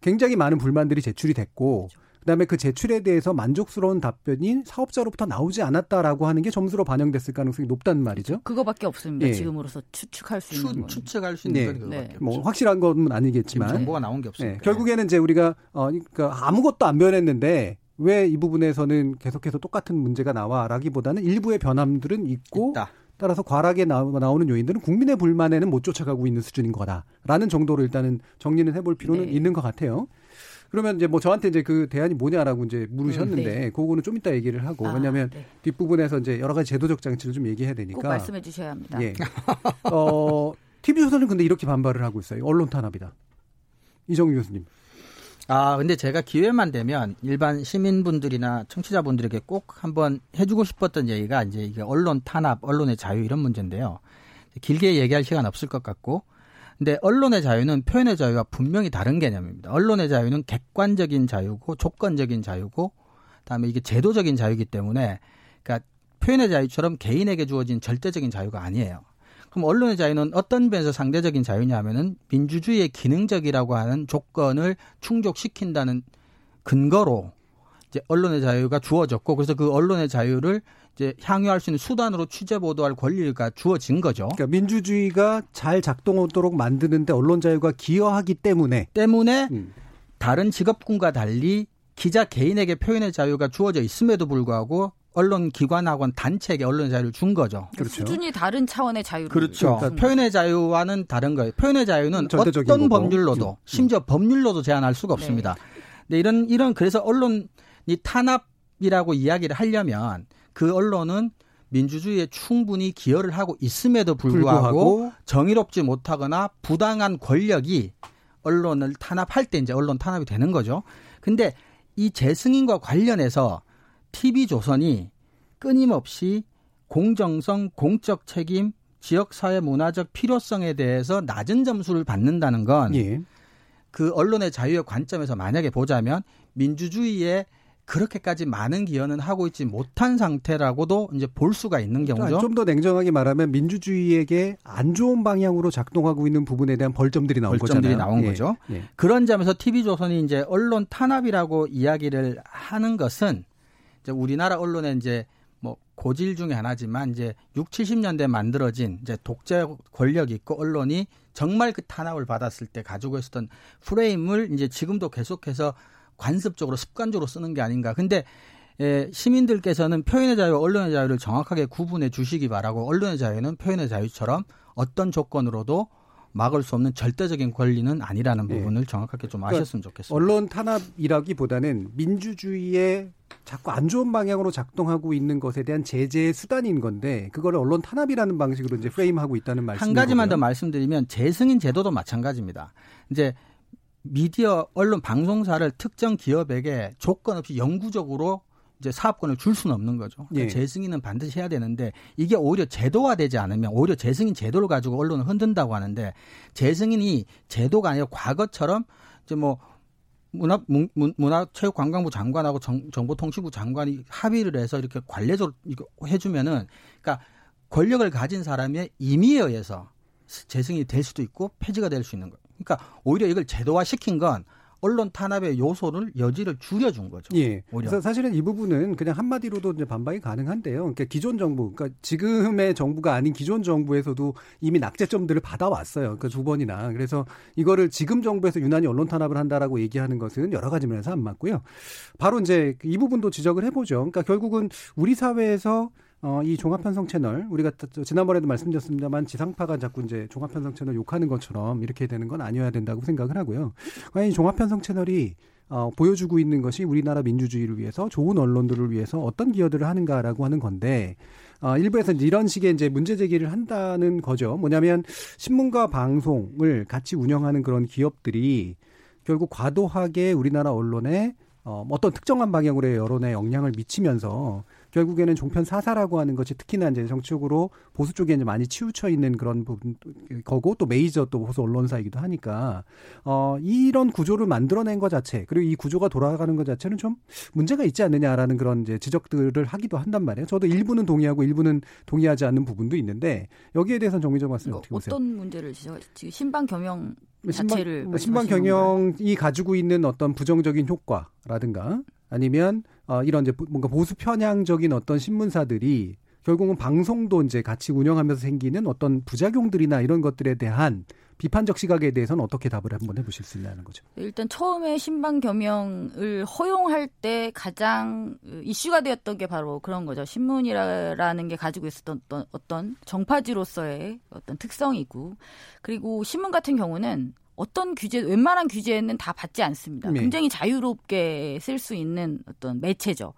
굉장히 많은 불만들이 제출이 됐고 그 다음에 그 제출에 대해서 만족스러운 답변이 사업자로부터 나오지 않았다라고 하는 게 점수로 반영됐을 가능성이 높다는 말이죠.
그거밖에 없습니다.
예.
지금으로서 추측할 수 있는
추. 추측할 수 있는
네.
건
네.
없죠.
뭐 확실한 건 아니겠지만
정보가 나온 게 없으니까.
예, 결국에는 이제 우리가 어 그러니까 아무것도 안 변했는데 왜 이 부분에서는 계속해서 똑같은 문제가 나와라기보다는 일부의 변함들은 있고
있다.
따라서 과락에 나오는 요인들은 국민의 불만에는 못 쫓아가고 있는 수준인 거다라는 정도로 일단은 정리는 해볼 필요는 네. 있는 것 같아요. 그러면 이제 뭐 저한테 이제 그 대안이 뭐냐라고 이제 물으셨는데 음, 네. 그거는 좀 이따 얘기를 하고 아, 왜냐하면 네. 뒷부분에서 이제 여러 가지 제도적 장치를 좀 얘기해야 되니까 꼭
말씀해 주셔야 합니다.
예. 어, TV조선은 근데 이렇게 반발을 하고 있어요. 언론 탄압이다. 이정규 교수님.
아, 근데 제가 기회만 되면 일반 시민분들이나 청취자분들에게 꼭 한번 해주고 싶었던 얘기가 이제 이게 언론 탄압, 언론의 자유 이런 문제인데요. 길게 얘기할 시간 없을 것 같고 근데 언론의 자유는 표현의 자유와 분명히 다른 개념입니다. 언론의 자유는 객관적인 자유고 조건적인 자유고 그다음에 이게 제도적인 자유이기 때문에 그러니까 표현의 자유처럼 개인에게 주어진 절대적인 자유가 아니에요. 그럼 언론의 자유는 어떤 면에서 상대적인 자유냐 하면은 민주주의의 기능적이라고 하는 조건을 충족시킨다는 근거로 이제 언론의 자유가 주어졌고 그래서 그 언론의 자유를 이제 향유할 수 있는 수단으로 취재 보도할 권리가 주어진 거죠.
그러니까 민주주의가 잘 작동하도록 만드는데 언론 자유가 기여하기 때문에
때문에 음. 다른 직업군과 달리 기자 개인에게 표현의 자유가 주어져 있음에도 불구하고 언론 기관하고는 단체에게 언론 자유를 준 거죠.
그렇죠. 수준이 다른 차원의 자유를
그렇죠. 그러니까 표현의 자유와는 다른 거예요. 표현의 자유는 어떤 거고. 법률로도 음. 심지어 법률로도 제한할 수가 없습니다. 네. 근데 이런 이런 그래서 언론이 탄압이라고 이야기를 하려면 그 언론은 민주주의에 충분히 기여를 하고 있음에도 불구하고, 불구하고, 정의롭지 못하거나 부당한 권력이 언론을 탄압할 때 이제 언론 탄압이 되는 거죠. 근데 이 재승인과 관련해서 TV조선이 끊임없이 공정성, 공적 책임, 지역사회 문화적 필요성에 대해서 낮은 점수를 받는다는 건, 예. 그 언론의 자유의 관점에서 만약에 보자면 민주주의의 그렇게까지 많은 기여는 하고 있지 못한 상태라고도 이제 볼 수가 있는 그러니까 경우죠.
좀 더 냉정하게 말하면 민주주의에게 안 좋은 방향으로 작동하고 있는 부분에 대한 벌점들이 나온
벌점들이
거잖아요.
나온 예. 거죠. 예. 그런 점에서 TV조선이 이제 언론 탄압이라고 이야기를 하는 것은 이제 우리나라 언론에 이제 뭐 고질 중에 하나지만 이제 6, 70년대 만들어진 이제 독재 권력이 있고 언론이 정말 그 탄압을 받았을 때 가지고 있었던 프레임을 이제 지금도 계속해서 관습적으로 습관적으로 쓰는 게 아닌가. 근데 예, 시민들께서는 표현의 자유와 언론의 자유를 정확하게 구분해 주시기 바라고 언론의 자유는 표현의 자유처럼 어떤 조건으로도 막을 수 없는 절대적인 권리는 아니라는 예. 부분을 네. 정확하게 좀 그러니까 아셨으면 좋겠습니다.
언론 탄압이라기보다는 민주주의에 자꾸 안 좋은 방향으로 작동하고 있는 것에 대한 제재의 수단인 건데 그걸 언론 탄압이라는 방식으로 이제 프레임하고 있다는 말씀이죠.
한 가지만 더 말씀드리면 재승인 제도도 마찬가지입니다. 이제 미디어 언론 방송사를 특정 기업에게 조건 없이 영구적으로 이제 사업권을 줄 수는 없는 거죠. 그러니까 예. 재승인은 반드시 해야 되는데 이게 오히려 제도화되지 않으면 오히려 재승인 제도를 가지고 언론을 흔든다고 하는데 재승인이 제도가 아니라 과거처럼 이제 뭐 문화 문 화체육관광부 장관하고 정, 정보통신부 장관이 합의를 해서 이렇게 관례적으로 이거 해주면은 그러니까 권력을 가진 사람의 임의에 의해서 재승인이 될 수도 있고 폐지가 될 수 있는 거예요. 그러니까 오히려 이걸 제도화 시킨 건 언론 탄압의 요소를 여지를 줄여준 거죠.
예. 오히려. 그래서 사실은 이 부분은 그냥 한마디로도 이제 반박이 가능한데요. 그러니까 기존 정부, 그러니까 지금의 정부가 아닌 기존 정부에서도 이미 낙제점들을 받아왔어요. 그러니까 두 번이나. 그래서 이거를 지금 정부에서 유난히 언론 탄압을 한다라고 얘기하는 것은 여러 가지 면에서 안 맞고요. 바로 이제 이 부분도 지적을 해보죠. 그러니까 결국은 우리 사회에서 어, 이 종합편성 채널 우리가 지난번에도 말씀드렸습니다만 지상파가 자꾸 이제 종합편성 채널 욕하는 것처럼 이렇게 되는 건 아니어야 된다고 생각을 하고요. 과연 이 종합편성 채널이 어, 보여주고 있는 것이 우리나라 민주주의를 위해서 좋은 언론들을 위해서 어떤 기여들을 하는가라고 하는 건데 어, 일부에서 이런 식의 이제 문제 제기를 한다는 거죠. 뭐냐면 신문과 방송을 같이 운영하는 그런 기업들이 결국 과도하게 우리나라 언론에 어, 어떤 특정한 방향으로의 여론에 영향을 미치면서 결국에는 종편 사사라고 하는 것이 특히나 이제 정치적으로 보수 쪽에 이제 많이 치우쳐 있는 그런 부분 거고 또 메이저 또 보수 언론사이기도 하니까 어 이런 구조를 만들어낸 것 자체 그리고 이 구조가 돌아가는 것 자체는 좀 문제가 있지 않느냐라는 그런 이제 지적들을 하기도 한단 말이에요. 저도 일부는 동의하고 일부는 동의하지 않는 부분도 있는데 여기에 대해서는 정의적 말씀 어떻게 보세요?
어떤 문제를 지금 신방 경영 자체를
신방, 신방 경영이 가지고 있는 어떤 부정적인 효과라든가 아니면 어 이런 이제 뭔가 보수 편향적인 어떤 신문사들이 결국은 방송도 이제 같이 운영하면서 생기는 어떤 부작용들이나 이런 것들에 대한 비판적 시각에 대해서는 어떻게 답을 한번 해보실 수 있냐는 거죠.
일단 처음에 신방 겸용을 허용할 때 가장 이슈가 되었던 게 바로 그런 거죠. 신문이라는 게 가지고 있었던 어떤 정파지로서의 어떤 특성이고 그리고 신문 같은 경우는 어떤 규제, 웬만한 규제는 다 받지 않습니다. 네. 굉장히 자유롭게 쓸 수 있는 어떤 매체죠.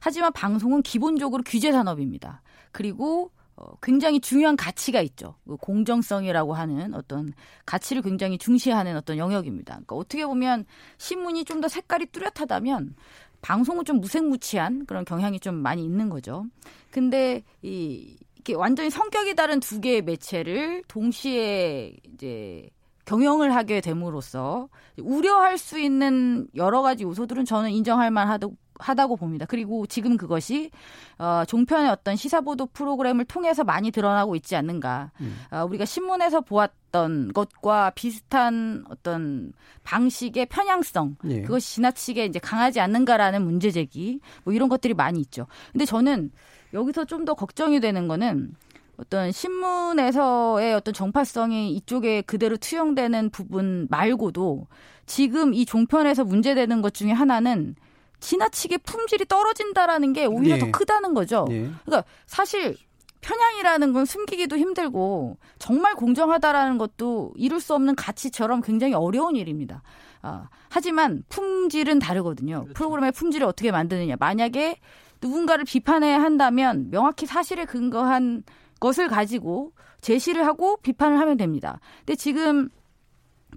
하지만 방송은 기본적으로 규제 산업입니다. 그리고 어, 굉장히 중요한 가치가 있죠. 그 공정성이라고 하는 어떤 가치를 굉장히 중시하는 어떤 영역입니다. 그러니까 어떻게 보면 신문이 좀 더 색깔이 뚜렷하다면 방송은 좀 무색무취한 그런 경향이 좀 많이 있는 거죠. 근데 이 이렇게 완전히 성격이 다른 두 개의 매체를 동시에 이제 경영을 하게 됨으로써 우려할 수 있는 여러 가지 요소들은 저는 인정할 만하다고 하다고 봅니다. 그리고 지금 그것이 어, 종편의 어떤 시사보도 프로그램을 통해서 많이 드러나고 있지 않는가. 음. 어, 우리가 신문에서 보았던 것과 비슷한 어떤 방식의 편향성 예. 그것이 지나치게 이제 강하지 않는가라는 문제 제기 뭐 이런 것들이 많이 있죠. 근데 저는 여기서 좀 더 걱정이 되는 거는 어떤 신문에서의 어떤 정파성이 이쪽에 그대로 투영되는 부분 말고도 지금 이 종편에서 문제되는 것 중에 하나는 지나치게 품질이 떨어진다라는 게 오히려 네. 더 크다는 거죠. 네. 그러니까 사실 편향이라는 건 숨기기도 힘들고 정말 공정하다라는 것도 이룰 수 없는 가치처럼 굉장히 어려운 일입니다. 아, 하지만 품질은 다르거든요. 그렇죠. 프로그램의 품질을 어떻게 만드느냐. 만약에 누군가를 비판해야 한다면 명확히 사실에 근거한 것을 가지고 제시를 하고 비판을 하면 됩니다. 근데 지금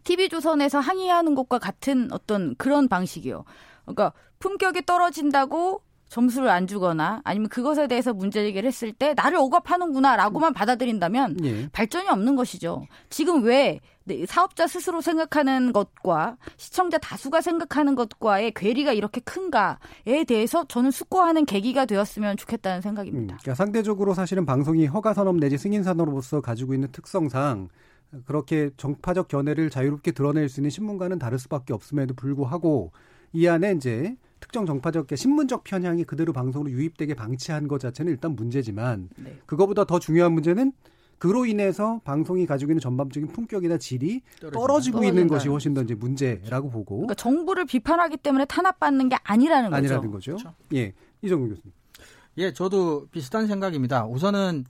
TV조선에서 항의하는 것과 같은 어떤 그런 방식이요. 그러니까 품격이 떨어진다고 점수를 안 주거나 아니면 그것에 대해서 문제 제기를 했을 때 나를 억압하는구나라고만 받아들인다면 예. 발전이 없는 것이죠. 지금 왜 사업자 스스로 생각하는 것과 시청자 다수가 생각하는 것과의 괴리가 이렇게 큰가에 대해서 저는 숙고하는 계기가 되었으면 좋겠다는 생각입니다. 음,
그러니까 상대적으로 사실은 방송이 허가 산업 내지 승인 산업으로서 가지고 있는 특성상 그렇게 정파적 견해를 자유롭게 드러낼 수 있는 신문과는 다를 수밖에 없음에도 불구하고 이 안에 이제 특정 정파적 신문적 편향이 그대로 방송으로 유입되게 방치한 것 자체는 일단 문제지만 네. 그거보다 더 중요한 문제는 그로 인해서 방송이 가지고 있는 전반적인 품격이나 질이 떨어지고 떨어진다. 있는 것이 훨씬 더 이제 문제라고 보고.
그러니까 정부를 비판하기 때문에 탄압받는 게 아니라는 거죠.
아니라는 거죠. 그렇죠. 예, 이정근 교수님.
예, 저도 비슷한 생각입니다. 우선은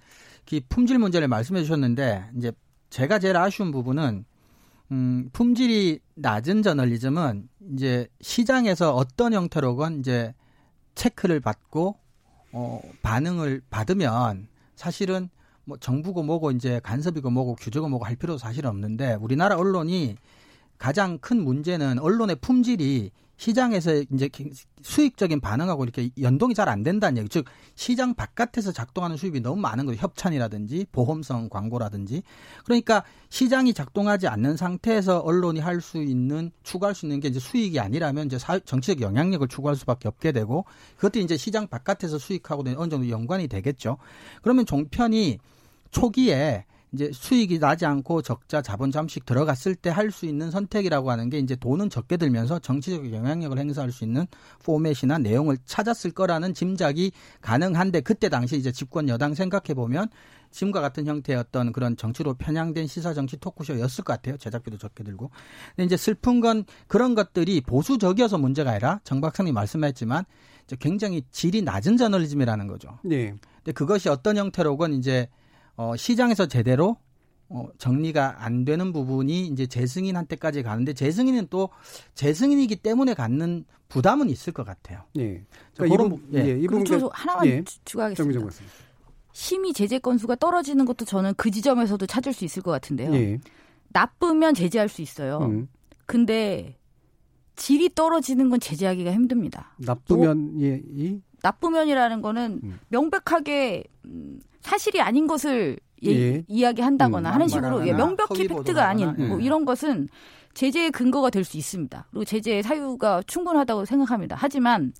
그 품질 문제를 말씀해 주셨는데 이제 제가 제일 아쉬운 부분은 음, 품질이 낮은 저널리즘은 이제 시장에서 어떤 형태로건 이제 체크를 받고 어, 반응을 받으면 사실은 뭐 정부고 뭐고 이제 간섭이고 뭐고 규제고 뭐고 할 필요 사실 없는데 우리나라 언론이 가장 큰 문제는 언론의 품질이 시장에서 이제 수익적인 반응하고 이렇게 연동이 잘 안 된다는 얘기. 즉 시장 바깥에서 작동하는 수입이 너무 많은 거죠. 협찬이라든지 보험성 광고라든지. 그러니까 시장이 작동하지 않는 상태에서 언론이 할 수 있는 추구할 수 있는 게 이제 수익이 아니라면 이제 사, 정치적 영향력을 추구할 수밖에 없게 되고 그것도 이제 시장 바깥에서 수익하고 어느 정도 연관이 되겠죠. 그러면 종편이 초기에 이제 수익이 나지 않고 적자 자본 잠식 들어갔을 때 할 수 있는 선택이라고 하는 게 이제 돈은 적게 들면서 정치적 영향력을 행사할 수 있는 포맷이나 내용을 찾았을 거라는 짐작이 가능한데 그때 당시 이제 집권 여당 생각해 보면 지금과 같은 형태의 어떤 그런 정치로 편향된 시사 정치 토크쇼였을 것 같아요. 제작비도 적게 들고. 근데 이제 슬픈 건 그런 것들이 보수적이어서 문제가 아니라 정 박사님 말씀하셨지만 굉장히 질이 낮은 저널리즘이라는 거죠. 네. 근데 그것이 어떤 형태로건 이제 어, 시장에서 제대로 어, 정리가 안 되는 부분이 이제 재승인한테까지 가는데 재승인은 또 재승인이기 때문에 갖는 부담은 있을 것 같아요.
예. 그러니까 부, 예, 이
부분 저 하나만 예. 추가하겠습니다. 심의 제재 건수가 떨어지는 것도 저는 그 지점에서도 찾을 수 있을 것 같은데요. 예. 나쁘면 제재할 수 있어요. 음. 근데 질이 떨어지는 건 제재하기가 힘듭니다.
나쁘면 예, 이
나쁘면이라는 거는 음. 명백하게 음, 사실이 아닌 것을 예. 이야기한다거나 음, 하는 식으로 예, 명백히 팩트가 아닌 뭐 예. 이런 것은 제재의 근거가 될 수 있습니다. 그리고 제재의 사유가 충분하다고 생각합니다. 하지만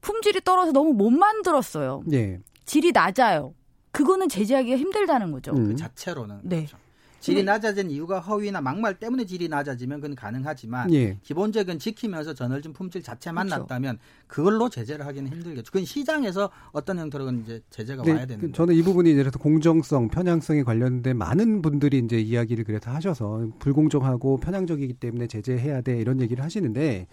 품질이 떨어서 너무 못 만들었어요. 예. 질이 낮아요. 그거는 제재하기가 힘들다는 거죠.
음. 그 자체로는.
네. 그렇죠.
질이 낮아진 이유가 허위나 막말 때문에 질이 낮아지면 그건 가능하지만 예. 기본적인 지키면서 저널즘 품질 자체만 그렇죠. 낮다면 그걸로 제재를 하기는 힘들겠죠. 그건 시장에서 어떤 형태로 이제 제재가 네, 와야 되는 그
저는 이 부분이 이제 공정성, 편향성에 관련된 많은 분들이 이제 이야기를 그래서 하셔서 불공정하고 편향적이기 때문에 제재해야 돼 이런 얘기를 하시는데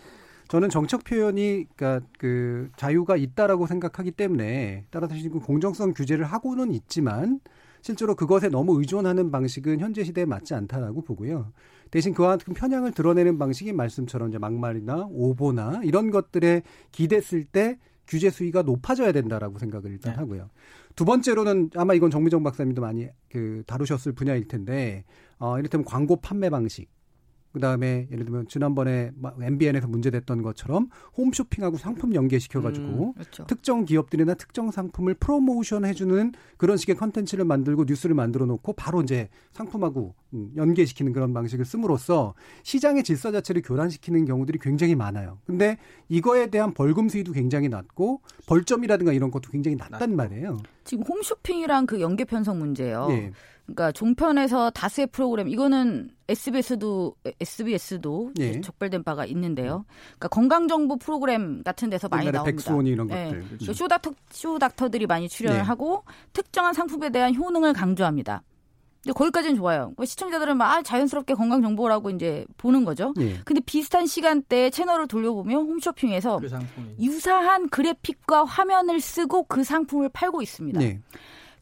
저는 정책 표현이 그러니까 그 자유가 있다라고 생각하기 때문에 따라서 지금 공정성 규제를 하고는 있지만 실제로 그것에 너무 의존하는 방식은 현재 시대에 맞지 않다라고 보고요. 대신 그와 같은 편향을 드러내는 방식이 말씀처럼 이제 막말이나 오보나 이런 것들에 기댔을 때 규제 수위가 높아져야 된다라고 생각을 일단 네. 하고요. 두 번째로는 아마 이건 정미정 박사님도 많이 그 다루셨을 분야일 텐데 어 이를테면 광고 판매 방식 그다음에 예를 들면 지난번에 MBN에서 문제됐던 것처럼 홈쇼핑하고 상품 연계시켜 가지고 음, 그렇죠. 특정 기업들이나 특정 상품을 프로모션 해 주는 그런 식의 컨텐츠를 만들고 뉴스를 만들어 놓고 바로 이제 상품하고 음, 연계시키는 그런 방식을 씀으로써 시장의 질서 자체를 교란시키는 경우들이 굉장히 많아요. 근데 이거에 대한 벌금 수위도 굉장히 낮고 벌점이라든가 이런 것도 굉장히 낮단 말이에요.
지금 홈쇼핑이랑 그 연계 편성 문제예요. 예. 그러니까 종편에서 다수의 프로그램 이거는 SBS도 SBS도 예. 적발된 바가 있는데요. 그러니까 건강 정보 프로그램 같은 데서 많이 나옵니다.
백수원이 이런 네. 것들.
그렇죠. 쇼닥터 쇼닥터들이 많이 출연을 네. 하고 특정한 상품에 대한 효능을 강조합니다. 근데 거기까지는 좋아요. 뭐 시청자들은 막 아, 자연스럽게 건강 정보라고 이제 보는 거죠. 예. 근데 비슷한 시간대에 채널을 돌려보면 홈쇼핑에서 그 유사한 그래픽과 화면을 쓰고 그 상품을 팔고 있습니다. 네.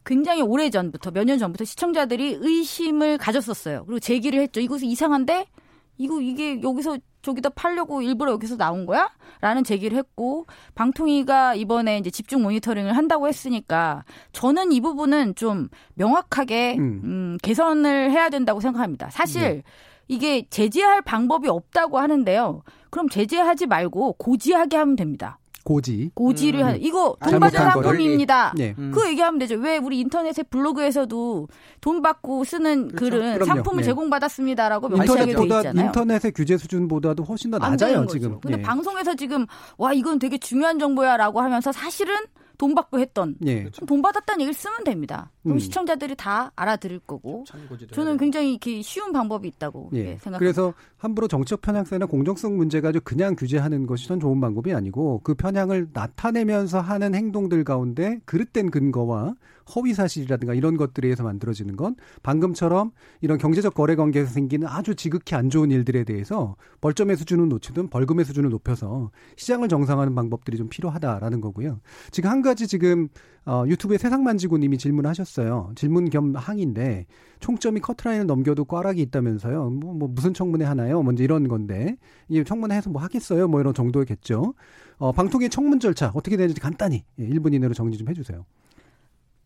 굉장히 오래 전부터 몇 년 전부터 시청자들이 의심을 가졌었어요. 그리고 제기를 했죠. 이것은 이상한데 이거 이게 여기서 저기다 팔려고 일부러 여기서 나온 거야? 라는 제기를 했고 방통위가 이번에 이제 집중 모니터링을 한다고 했으니까 저는 이 부분은 좀 명확하게 음, 음 개선을 해야 된다고 생각합니다. 사실 네. 이게 제재할 방법이 없다고 하는데요. 그럼 제재하지 말고 고지하게 하면 됩니다.
고지.
고지를 음. 하 이거 돈 받은 상품입니다. 네. 음. 그 얘기하면 되죠. 왜 우리 인터넷에 블로그에서도 돈 받고 쓰는 그렇죠. 글은 그럼요. 상품을 네. 제공받았습니다라고 명시하게 돼 있잖아요.
인터넷의 규제 수준보다도 훨씬 더 낮아요 지금.
근데 네. 방송에서 지금 와 이건 되게 중요한 정보야라고 하면서 사실은 돈 받고 했던 예. 그렇죠. 돈 받았다는 얘기를 쓰면 됩니다. 그럼 음. 시청자들이 다 알아들을 거고 저는 굉장히 이렇게 쉬운 방법이 있다고 예. 생각합니다.
그래서 함부로 정치적 편향성이나 공정성 문제 가지고 그냥 규제하는 것이 전 좋은 방법이 아니고 그 편향을 나타내면서 하는 행동들 가운데 그릇된 근거와 허위 사실이라든가 이런 것들에 의해서 만들어지는 건 방금처럼 이런 경제적 거래 관계에서 생기는 아주 지극히 안 좋은 일들에 대해서 벌점의 수준은 놓치든 벌금의 수준을 높여서 시장을 정상화하는 방법들이 좀 필요하다라는 거고요. 지금 한 가지 지금 어, 유튜브에 세상만지고님이 질문하셨어요. 질문 겸 항인데 총점이 커트라인을 넘겨도 꽈락이 있다면서요. 뭐, 뭐 무슨 청문회 하나요? 먼저 이런 건데 이 청문회 해서 뭐 하겠어요? 뭐 이런 정도겠죠. 어, 방통위 청문 절차 어떻게 되는지 간단히 예, 1분 이내로 정리 좀 해주세요.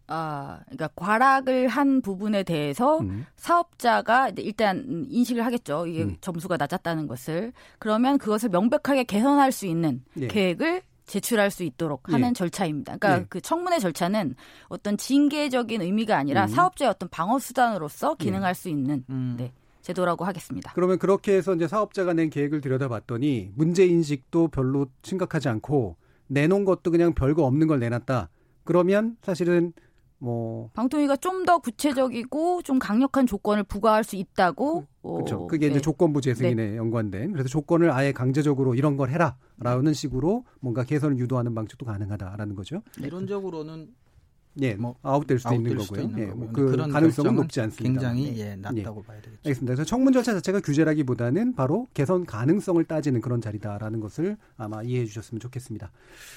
아, 그러니까 과락을 한 부분에 대해서 음. 사업자가 일단 인식을 하겠죠. 이게 음. 점수가 낮았다는 것을. 그러면 그것을 명백하게 개선할 수 있는 예. 계획을 제출할 수 있도록 하는 예. 절차입니다. 그러니까 예. 그 청문회 절차는 어떤 징계적인 의미가 아니라 음. 사업자의 어떤 방어 수단으로서 기능할 예. 수 있는 음. 네. 제도라고 하겠습니다.
그러면 그렇게 해서 이제 사업자가 낸 계획을 들여다봤더니 문제 인식도 별로 심각하지 않고 내놓은 것도 그냥 별거 없는 걸 내놨다. 그러면 사실은 뭐
방통위가 좀 더 구체적이고 좀 강력한 조건을 부과할 수 있다고
그, 그렇죠. 그게 네. 이제 조건부 재승인에 네. 연관된 그래서 조건을 아예 강제적으로 이런 걸 해라라는 식으로 뭔가 개선을 유도하는 방식도 가능하다라는 거죠.
이론적으로는
예, 뭐 아웃될 수도 있는 거고요. 있는 예, 뭐그 가능성은 높지 않습니다.
굉장히 예, 낮다고 예. 봐야 되겠죠.
알겠습니다. 그래서 청문 절차 자체가 규제라기보다는 바로 개선 가능성을 따지는 그런 자리다라는 것을 아마 이해해 주셨으면 좋겠습니다.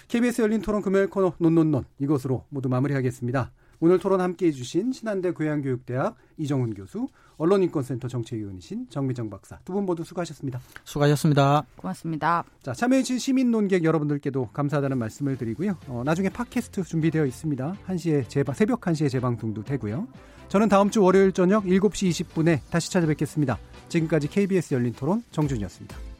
KBS 열린 토론 금요일 코너 논논논 이것으로 모두 마무리하겠습니다. 오늘 토론 함께 해 주신 신한대 교양교육대학 이정훈 교수, 언론인권센터 정책위원이신 정미정 박사 두 분 모두 수고하셨습니다.
수고하셨습니다.
고맙습니다.
자 참여해주신 시민 논객 여러분들께도 감사하다는 말씀을 드리고요. 어, 나중에 팟캐스트 준비되어 있습니다. 1시에 재방, 새벽 1시에 재방송도 되고요. 저는 다음 주 월요일 저녁 7시 20분에 다시 찾아뵙겠습니다. 지금까지 KBS 열린 토론 정준이었습니다.